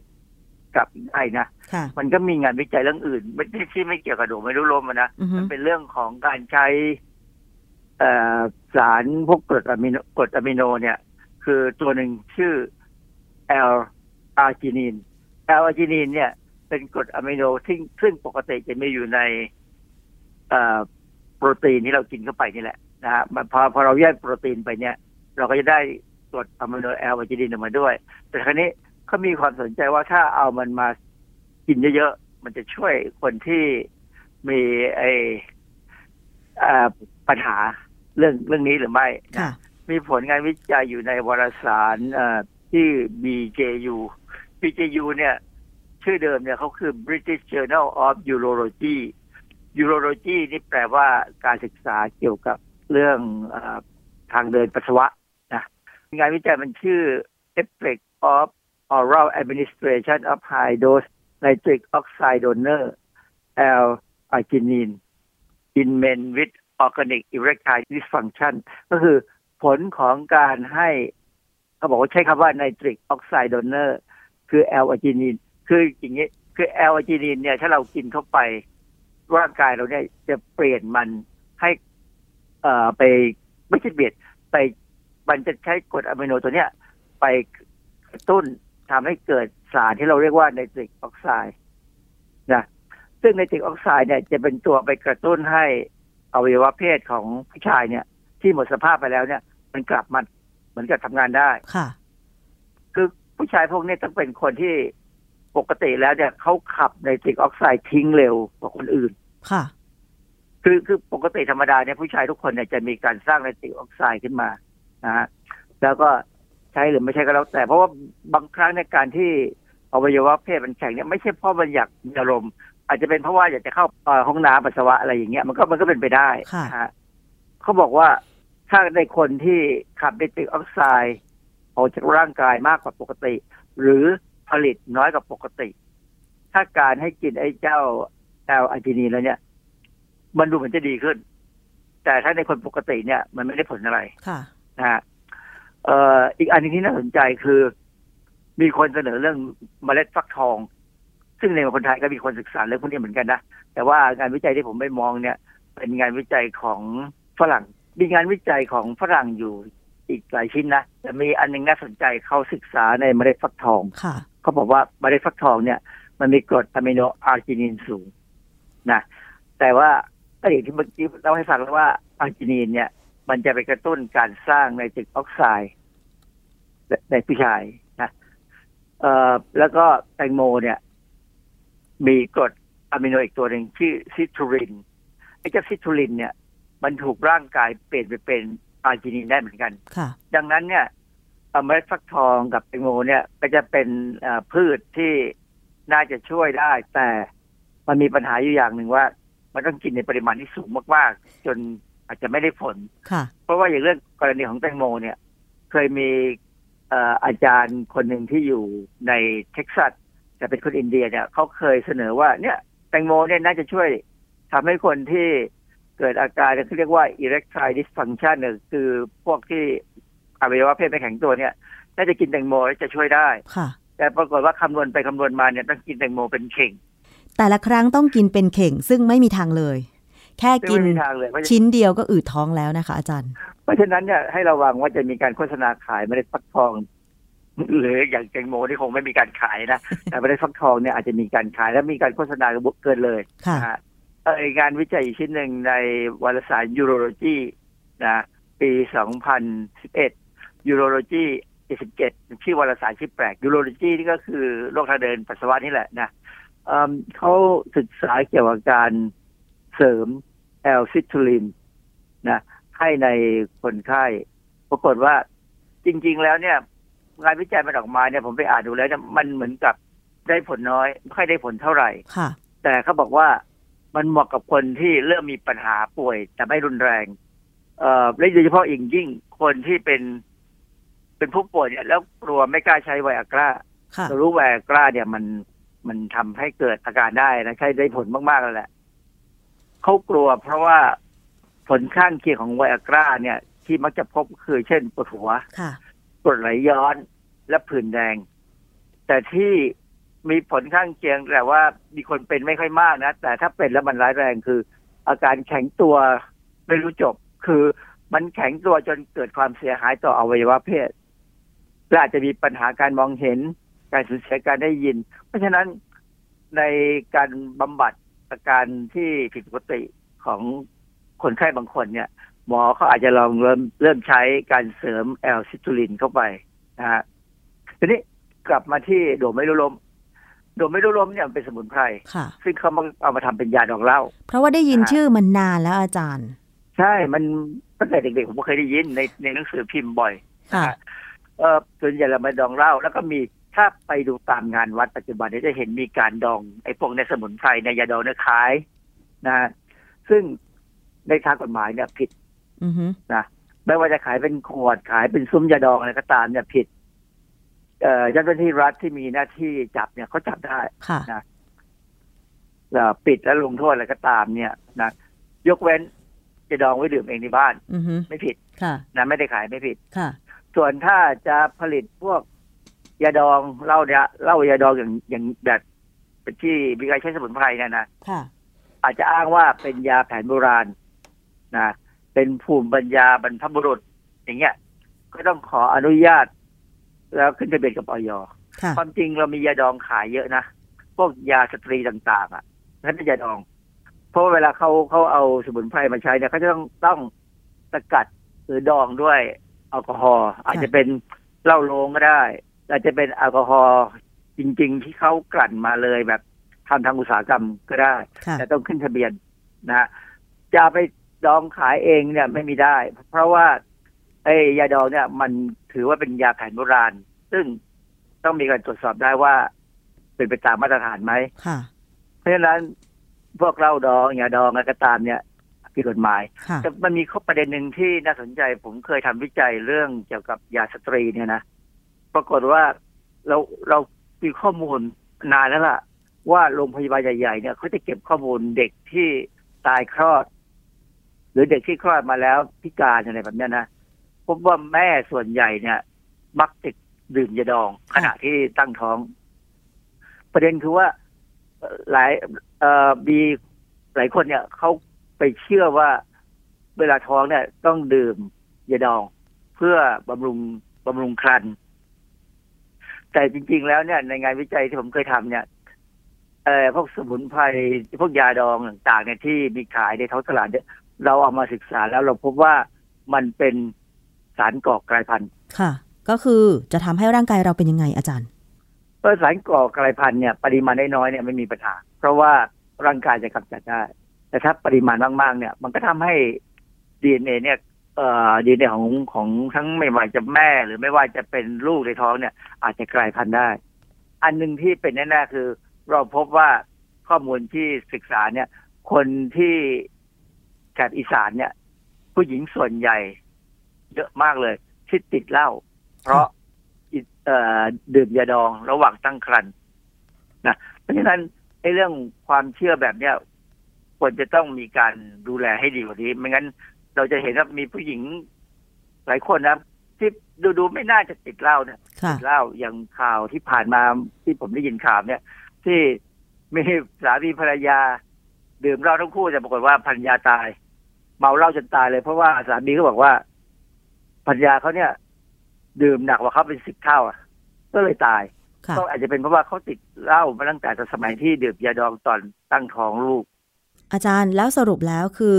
กลับได้นะ ค่ะ มันก็มีงานวิจัยเรื่องอื่น ไม่ที่ที่ไม่เกี่ยวกับโดมไม่รู้ลมอะนะอือฮึ มันเป็นเรื่องของการใช้เอ่อสารพวกกรดอะมิโนกรดอะมิโนเนี่ย คือตัวหนึ่งชื่อแอลอาร์จินีนแอลอาร์จินีนเนี่ย เป็นกรดอะมิโนที่ซึ่งปกติจะมีอยู่ในเอ่อโปรตีนที่เรากินเข้าไปนี่แหละนะฮะมันพอพอเราแยกโปรตีนไปเนี่ย เราก็จะได้ กรดอะมิโนแอลอาร์จินีนออกมาด้วย แต่คราวนี้เขามีความสนใจว่าถ้าเอามันมากินเยอะๆ มันจะช่วยคนที่มีไอเอ่อปัญหาเรื่องเรื่องนี้หรือไม่นะค่ะมีผลงานวิจัยอยู่ในวารสารเอ่อที่ BJU BJU เนี่ย ชื่อเดิมเนี่ยเขาคือ British Journal of Urology Urology นี่แปลว่าการศึกษาเกี่ยวกับเรื่องเออทางเดินปัสสาวะนะ งานวิจัยมันชื่อ Effect of Oral Administration of High Dose nitric oxide donor L arginine in men with organic erectile dysfunction ก็คือผลของการให้เขาบอกว่าใช้คำว่า nitric oxide donor คือ L arginine คืออย่างนี้คือ L arginine เนี่ย ถ้าเรากินเข้าไปร่างกายเราเนี่ยจะเปลี่ยนมันให้ เอ่อไปไม่ใช่เบียดไป มันจะใช้กรดอะมิโนตัวเนี้ย ไปกระตุ้นทำให้เกิดสารที่เราเรียกว่าไนตริกออกไซด์นะซึ่งไนตริกออกไซด์เนี่ยจะเป็นตัวไปกระตุ้นให้อวัยวะเพศของผู้ชายเนี่ย ที่หมดสภาพไปแล้วเนี่ย มันกลับมาเหมือนกับทำงานได้ค่ะ คือผู้ชายพวกนี้ต้องเป็นคนที่ปกติแล้วเนี่ยเขาขับไนตริกออกไซด์ทิ้งเร็วกว่าคนอื่น ค่ะ คือคือปกติธรรมดาเนี่ยผู้ชายทุกคนเนี่ยจะมีการสร้างไนตริกออกไซด์ขึ้นมา นะฮะแล้วก็ใช้หรือไม่ใช่ก็แล้วแต่ เพราะว่าบางครั้งในการที่อวัยวะเพศมันแข็งเนี่ยไม่ใช่เพราะมันอยากมีอารมณ์อาจจะเป็นเพราะว่าอยากจะเข้าเอ่อห้องน้ำปัสสาวะอะไรอย่างเงี้ยมันก็มันก็เป็นไปได้ค่ะนะฮะเขาบอกว่าถ้าในคนที่ขับไนตริกออกไซด์ออกจากร่างกายมากกว่าปกติ หรือผลิตน้อยกว่าปกติ ถ้าการให้กินไอ้เจ้าแอลอาร์จินีนแล้วเนี่ย มันดูเหมือนจะดีขึ้น แต่ถ้าในคนปกติเนี่ย มันไม่ได้ผลอะไรค่ะ นะฮะเอ่ออีกอันหนึงที่น่าสนใจคือ มีคนเสนอเรื่องเมล็ดฟักทอง ซึ่งในคนไทยก็มีคนศึกษาเรื่องพวกนี้เหมือนกันนะแต่ว่างานวิจัยที่ผมไปมองเนี่ย เป็นงานวิจัยของฝรั่ง มีงานวิจัยของฝรั่งอยู่อีกหลายชิ้นนะแต่มีอันหนึ่งน่าสนใจเขาศึกษาในเมล็ดฟักทองค่ะเขาบอกว่าเมล็ดฟักทองเนี่ย มันมีกรดอะมิโนอาร์จินินสูงนะแต่ว่าก็อย่างที่เมื่อกี้เล่าให้ฟังแล้วว่าอาร์จินินเนี่ย มันจะไปกระตุ้นการสร้างไนตริกออกไซด์ในผู้ชายนะเอ่อแล้วก็แตงโมเนี่ย มีกรดอะมิโนอีกตัวหนึ่งชื่อซิทรูลีนไอ้เจ้าซิทรูลีนเนี่ย มันถูกร่างกายเปลี่ยนไปเป็นอาร์จินินได้เหมือนกันค่ะดังนั้นเนี่ยเอ่อเมล็ดฟักทองกับแตงโมเนี่ย ก็จะเป็นเอ่อพืชที่น่าจะช่วยได้ แต่มันมีปัญหาอยู่อย่างหนึ่งว่า มันต้องกินในปริมาณที่สูงมากๆ จน อาจจะไม่ได้ผลค่ะเพราะว่าอย่างเรื่องกรณีของแตงโมเนี่ย เคยมีเอ่ออาจารย์คนหนึ่งที่อยู่ในเท็กซัสแต่เป็นคนอินเดียเนี่ยเขาเคยเสนอว่าเนี่ยแตงโมเนี่ยน่าจะช่วยทำให้คนที่เกิดอาการที่เรียกว่า erectile dysfunction เนี่ยคือพวกที่อวัยวะเพศไม่แข็งตัวเนี่ย น่าจะกินแตงโมแล้วจะช่วยได้ค่ะแต่ปรากฏว่าคำนวณไปคำนวณมาเนี่ยต้องกินแตงโมเป็นเข่ง แต่ละครั้งต้องกินเป็นเข่งซึ่งไม่มีทางเลย แค่กินซึ่งไม่มีทางเลยเพราะฉะนั้นชิ้นเดียวก็อืดท้องแล้วนะคะ อาจารย์ เพราะฉะนั้นเนี่ยให้ระวังว่าจะมีการโฆษณาขายเมล็ดฟักทอง หรืออย่างแตงโมที่คงไม่มีการขายนะแต่เมล็ดฟักทองเนี่ยอาจจะมีการขายและมีการโฆษณาเกินเลยค่ะนะฮะเอ่องานวิจัยอีกชิ้นหนึ่งในวารสาร Urology นะปี 2011 Urology 77ชื่อวารสารชื่อแปลก Urology นี่ก็คือโรคทางเดินปัสสาวะนี่แหละนะเอิ่มเขาศึกษาเกี่ยวกับการเสริม แอลซิทูลินนะให้ในคนไข้ ปรากฏว่าจริง ๆ แล้วเนี่ย งานวิจัยมันออกมาเนี่ยผมไปอ่านดูแล้วเนี่ยมันเหมือนกับได้ผลน้อยไม่ค่อยได้ผลเท่าไหร่ค่ะแต่เขาบอกว่ามันเหมาะกับคนที่เริ่มมีปัญหาป่วย แต่ไม่รุนแรง เอ่อและโดยเฉพาะอย่างยิ่งคนที่เป็นเป็นผู้ป่วยเนี่ยแล้วกลัวไม่กล้าใช้ไวอากร้าค่ะ เรารู้ไวอากร้าเนี่ยมันมันทำให้เกิดอาการได้นะใช้ได้ผลมากๆแล้วแหละ เขากลัวเพราะว่าผลข้างเคียงของไวอากร้าเนี่ย ที่มักจะพบคือเช่นปวดหัวค่ะกรดไหลย้อนและผื่นแดง แต่ที่มีผลข้างเคียงแต่ว่ามีคนเป็นไม่ค่อยมากนะ แต่ถ้าเป็นแล้วมันร้ายแรงคือ อาการแข็งตัวไม่รู้จบ คือมันแข็งตัวจนเกิดความเสียหายต่ออวัยวะเพศและอาจจะมีปัญหาการมองเห็น การสูญเสียการได้ยิน เพราะฉะนั้นในการบำบัด อาการที่ผิดปกติของคนไข้บางคนเนี่ย หมอเขาอาจจะลองเริ่มเริ่มใช้การเสริมแอลซิทูลินเข้าไปนะฮะทีนี้กลับมาที่โดไม่รู้ลมโดไม่รู้ลมเนี่ยมันเป็นสมุนไพรค่ะซึ่งเขามาเอามาทำเป็นยาดองเหล้าเพราะว่าได้ยินอ่าชื่อมันนานแล้วอาจารย์ ใช่ มันตั้งแต่เด็กๆผมก็เคยได้ยินในในหนังสือพิมพ์บ่อยค่ะเออส่วนใหญ่เรามาดองเหล้าแล้วก็มี ถ้าไปดูตามงานวัดปัจจุบันเนี่ยจะเห็นมีการดองไอ้พวกในสมุนไพรในยาดองเนี่ยขายนะฮะซึ่งในทางกฎหมายเนี่ยผิดอือฮึนะไม่ว่าจะขายเป็นขวดขายเป็นซุ้มยาดองอะไรก็ตามเนี่ยผิดเอ่อเจ้าหน้าที่รัฐที่มีหน้าที่จับเนี่ยเขาจับได้ค่ะนะแล้วปิดและลงโทษอะไรก็ตามเนี่ยนะยกเว้นจะดองไว้ดื่มเองในบ้านอือฮึไม่ผิดค่ะนะไม่ได้ขายไม่ผิดค่ะ ส่วนถ้าจะผลิตพวก ยาดองเหล้าเนี่ยเหล้ายาดองอย่างอย่างแบบที่มีการใช้สมุนไพรเนี่ยนะค่ะ อาจจะอ้างว่าเป็นยาแผนโบราณนะเป็นภูมิปัญญาบรรพบุรุษ อย่างเงี้ย ก็ต้องขออนุญาต แล้วขึ้นทะเบียนกับออยค่ะความจริงเรามียาดองขายเยอะนะพวกยาสตรีต่างๆ อะนั่นเป็นยาดอง เพราะว่าเวลาเขาเขาเอาสมุนไพรมาใช้เนี่ยเขาจะต้องต้องสกัดหรือดองด้วยแอลกอฮอล์อาจจะเป็นเหล้าโลงก็ได้ อาจจะเป็นแอลกอฮอล์จริง ๆ ที่เขากลั่นมาเลยแบบทำทางอุตสาหกรรมก็ได้ค่ะแต่ต้องขึ้นทะเบียนนะฮะจะไปดองขายเองเนี่ยไม่มีได้ เพราะว่าไอ้ยาดองเนี่ย มันถือว่าเป็นยาแผนโบราณ ซึ่งต้องมีการตรวจสอบได้ว่า เป็นไปตามมาตรฐานไหมค่ะเพราะฉะนั้นพวกเหล้าดองยาดองอะไรก็ตามเนี่ยผิดกฎหมายค่ะแต่มันมีข้อประเด็นหนึ่งที่น่าสนใจ ผมเคยทำวิจัยเรื่องเกี่ยวกับยาสตรีเนี่ยนะ ปรากฏว่าเราเรามีข้อมูลนานแล้วล่ะ ว่าโรงพยาบาลใหญ่ๆเนี่ยเขาจะเก็บข้อมูลเด็กที่ตายคลอด หรือเด็กที่คลอดมาแล้วพิการอะไรแบบเนี้ยนะพบว่าแม่ส่วนใหญ่เนี่ย มักจะดื่มยาดอง ขณะที่ตั้งท้อง ประเด็นคือว่าเอ่อหลายเอ่อมีหลายคนเนี่ยเขาไปเชื่อว่าเวลาท้องเนี่ย ต้องดื่มยาดอง เพื่อบำรุงบำรุงครรภ์ แต่จริง ๆ แล้วเนี่ยในงานวิจัยที่ผมเคยทำเนี่ยเอ่อพวกสมุนไพรพวกยาดองต่างๆเนี่ยที่มีขายในท้องตลาดเนี่ยเราเอามาศึกษาแล้วเราพบว่ามันเป็นสารก่อกลายพันธุ์ค่ะ ก็คือจะทำให้ร่างกายเราเป็นยังไงอาจารย์เพราะสารก่อกลายพันธุ์เนี่ย ปริมาณน้อยๆเนี่ยไม่มีปัญหา เพราะว่าร่างกายจะกำจัดได้ แต่ถ้าปริมาณมากๆเนี่ย มันก็ทำให้ดีเอ็นเอเนี่ย เอ่อดีเอ็นเอของของทั้งไม่ว่าจะแม่หรือไม่ว่าจะเป็นลูกในท้องเนี่ย อาจจะกลายพันธุ์ได้ อันหนึ่งที่เป็นแน่ๆคือ เราพบว่าข้อมูลที่ศึกษาเนี่ย คนที่แถบอีสานเนี่ย ผู้หญิงส่วนใหญ่ เยอะมากเลยที่ติดเหล้าเพราะอิเอ่อดื่มยาดองระหว่างตั้งครรภ์นะเพราะฉะนั้นไอ้เรื่องความเชื่อแบบเนี้ยควรจะต้องมีการดูแลให้ดีกว่านี้ ไม่งั้น เราจะเห็นว่ามีผู้หญิงหลายคนนะที่ดูดูๆไม่น่าจะติดเหล้าเนี่ยค่ะติดเหล้าอย่างข่าวที่ผ่านมาที่ผมได้ยินข่าวเนี่ย ที่มีสามีภรรยา ดื่มเหล้าทั้งคู่แต่ปรากฏว่าภรรยาตาย เมาเหล้าจนตายเลย เพราะว่าสามีเขาบอกว่าภรรยาเขาเนี่ย ดื่มหนักกว่าเขาเป็นสิบเท่าอะ ก็เลยตายค่ะก็อาจจะเป็นเพราะว่าเขาติดเหล้ามาตั้งแต่สมัยที่ดื่มยาดองตอนตั้งท้องลูก อาจารย์แล้วสรุปแล้วคือ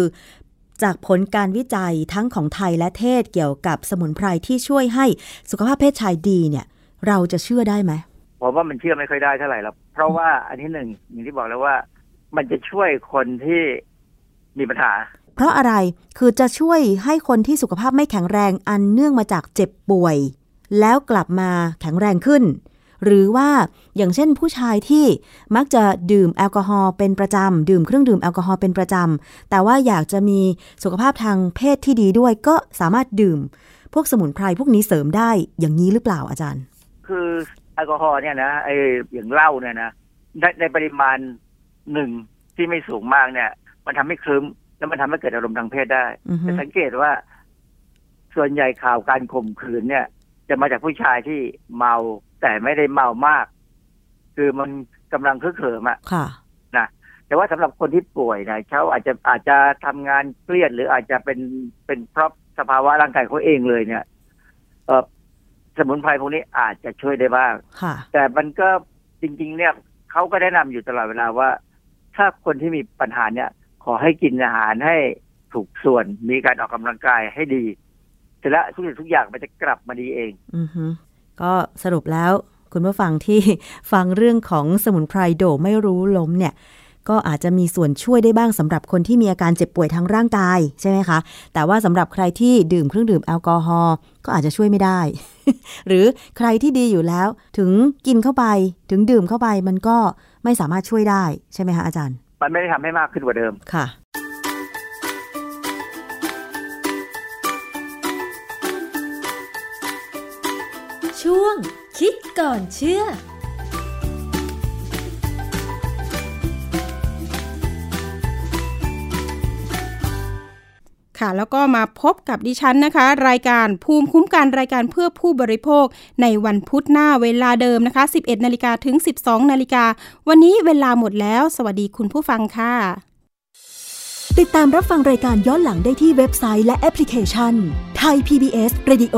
จากผลการวิจัยทั้งของไทยและเทศเกี่ยวกับสมุนไพรที่ช่วยให้สุขภาพเพศชายดีเนี่ย เราจะเชื่อได้ไหมผมว่ามันเชื่อไม่ค่อยได้เท่าไหร่หรอกเพราะว่าอันที่หนึ่งอย่างที่บอกแล้วว่า มันจะช่วยคนที่มีปัญหา เพราะอะไรคือจะช่วยให้คนที่สุขภาพไม่แข็งแรงอันเนื่องมาจากเจ็บป่วย แล้วกลับมาแข็งแรงขึ้น หรือว่าอย่างเช่นผู้ชายที่มักจะดื่มแอลกอฮอล์เป็นประจำดื่มเครื่องดื่มแอลกอฮอล์เป็นประจำแต่ว่าอยากจะมีสุขภาพทางเพศที่ดีด้วย ก็สามารถดื่ม พวกสมุนไพรพวกนี้เสริมได้อย่างนี้หรือเปล่าอาจารย์ คือแอลกอฮอล์เนี่ยนะไออย่างเหล้าเนี่ยนะในในปริมาณหนึ่งที่ไม่สูงมากเนี่ย มันทำให้คลึ้มแล้วมันทำให้เกิดอารมณ์ทางเพศได้อือฮึจะสังเกตว่า ส่วนใหญ่ข่าวการข่มขืนเนี่ย จะมาจากผู้ชายที่เมา แต่ไม่ได้เมามาก คือมันกำลังคึกเขิมอะค่ะนะแต่ว่าสำหรับคนที่ป่วยนะเขาอาจจะอาจจะทำงานเครียด หรืออาจจะเป็นเป็นเพราะสภาวะร่างกายเขาเองเลยเนี่ย เออสมุนไพรพวกนี้อาจจะช่วยได้บ้างค่ะแต่มันก็จริง ๆ เนี่ยเขาก็แนะนำอยู่ตลอดเวลาว่า ถ้าคนที่มีปัญหาเนี่ย ขอให้กินอาหารให้ถูกส่วนมีการออกกำลังกายให้ดีเสร็จแล้วทุกสิ่งทุกอย่างมันจะกลับมาดีเอง อือฮึ ก็สรุปแล้วคุณผู้ฟังที่ฟังเรื่องของสมุนไพรโดไม่รู้ล้มเนี่ยก็อาจจะมีส่วนช่วยได้บ้างสำหรับคนที่มีอาการเจ็บป่วยทางร่างกายใช่ไหมคะ แต่ว่าสำหรับใครที่ดื่มเครื่องดื่มแอลกอฮอล์ก็อาจจะช่วยไม่ได้ หรือใครที่ดีอยู่แล้วถึงกินเข้าไปถึงดื่มเข้าไปมันก็ไม่สามารถช่วยได้ใช่ไหมคะอาจารย์ มันไม่ได้ทำให้มากขึ้นกว่าเดิมค่ะ ช่วง คิดก่อนเชื่อค่ะแล้วก็มาพบกับดิฉันนะคะ รายการภูมิคุ้มกันรายการเพื่อผู้บริโภค ในวันพุธหน้าเวลาเดิมนะคะ 11นาฬิกาถึง 12นาฬิกาวันนี้เวลาหมดแล้ว สวัสดีคุณผู้ฟังค่ะ ติดตามรับฟังรายการย้อนหลังได้ที่เว็บไซต์และแอปพลิเคชันไทย PBS Radio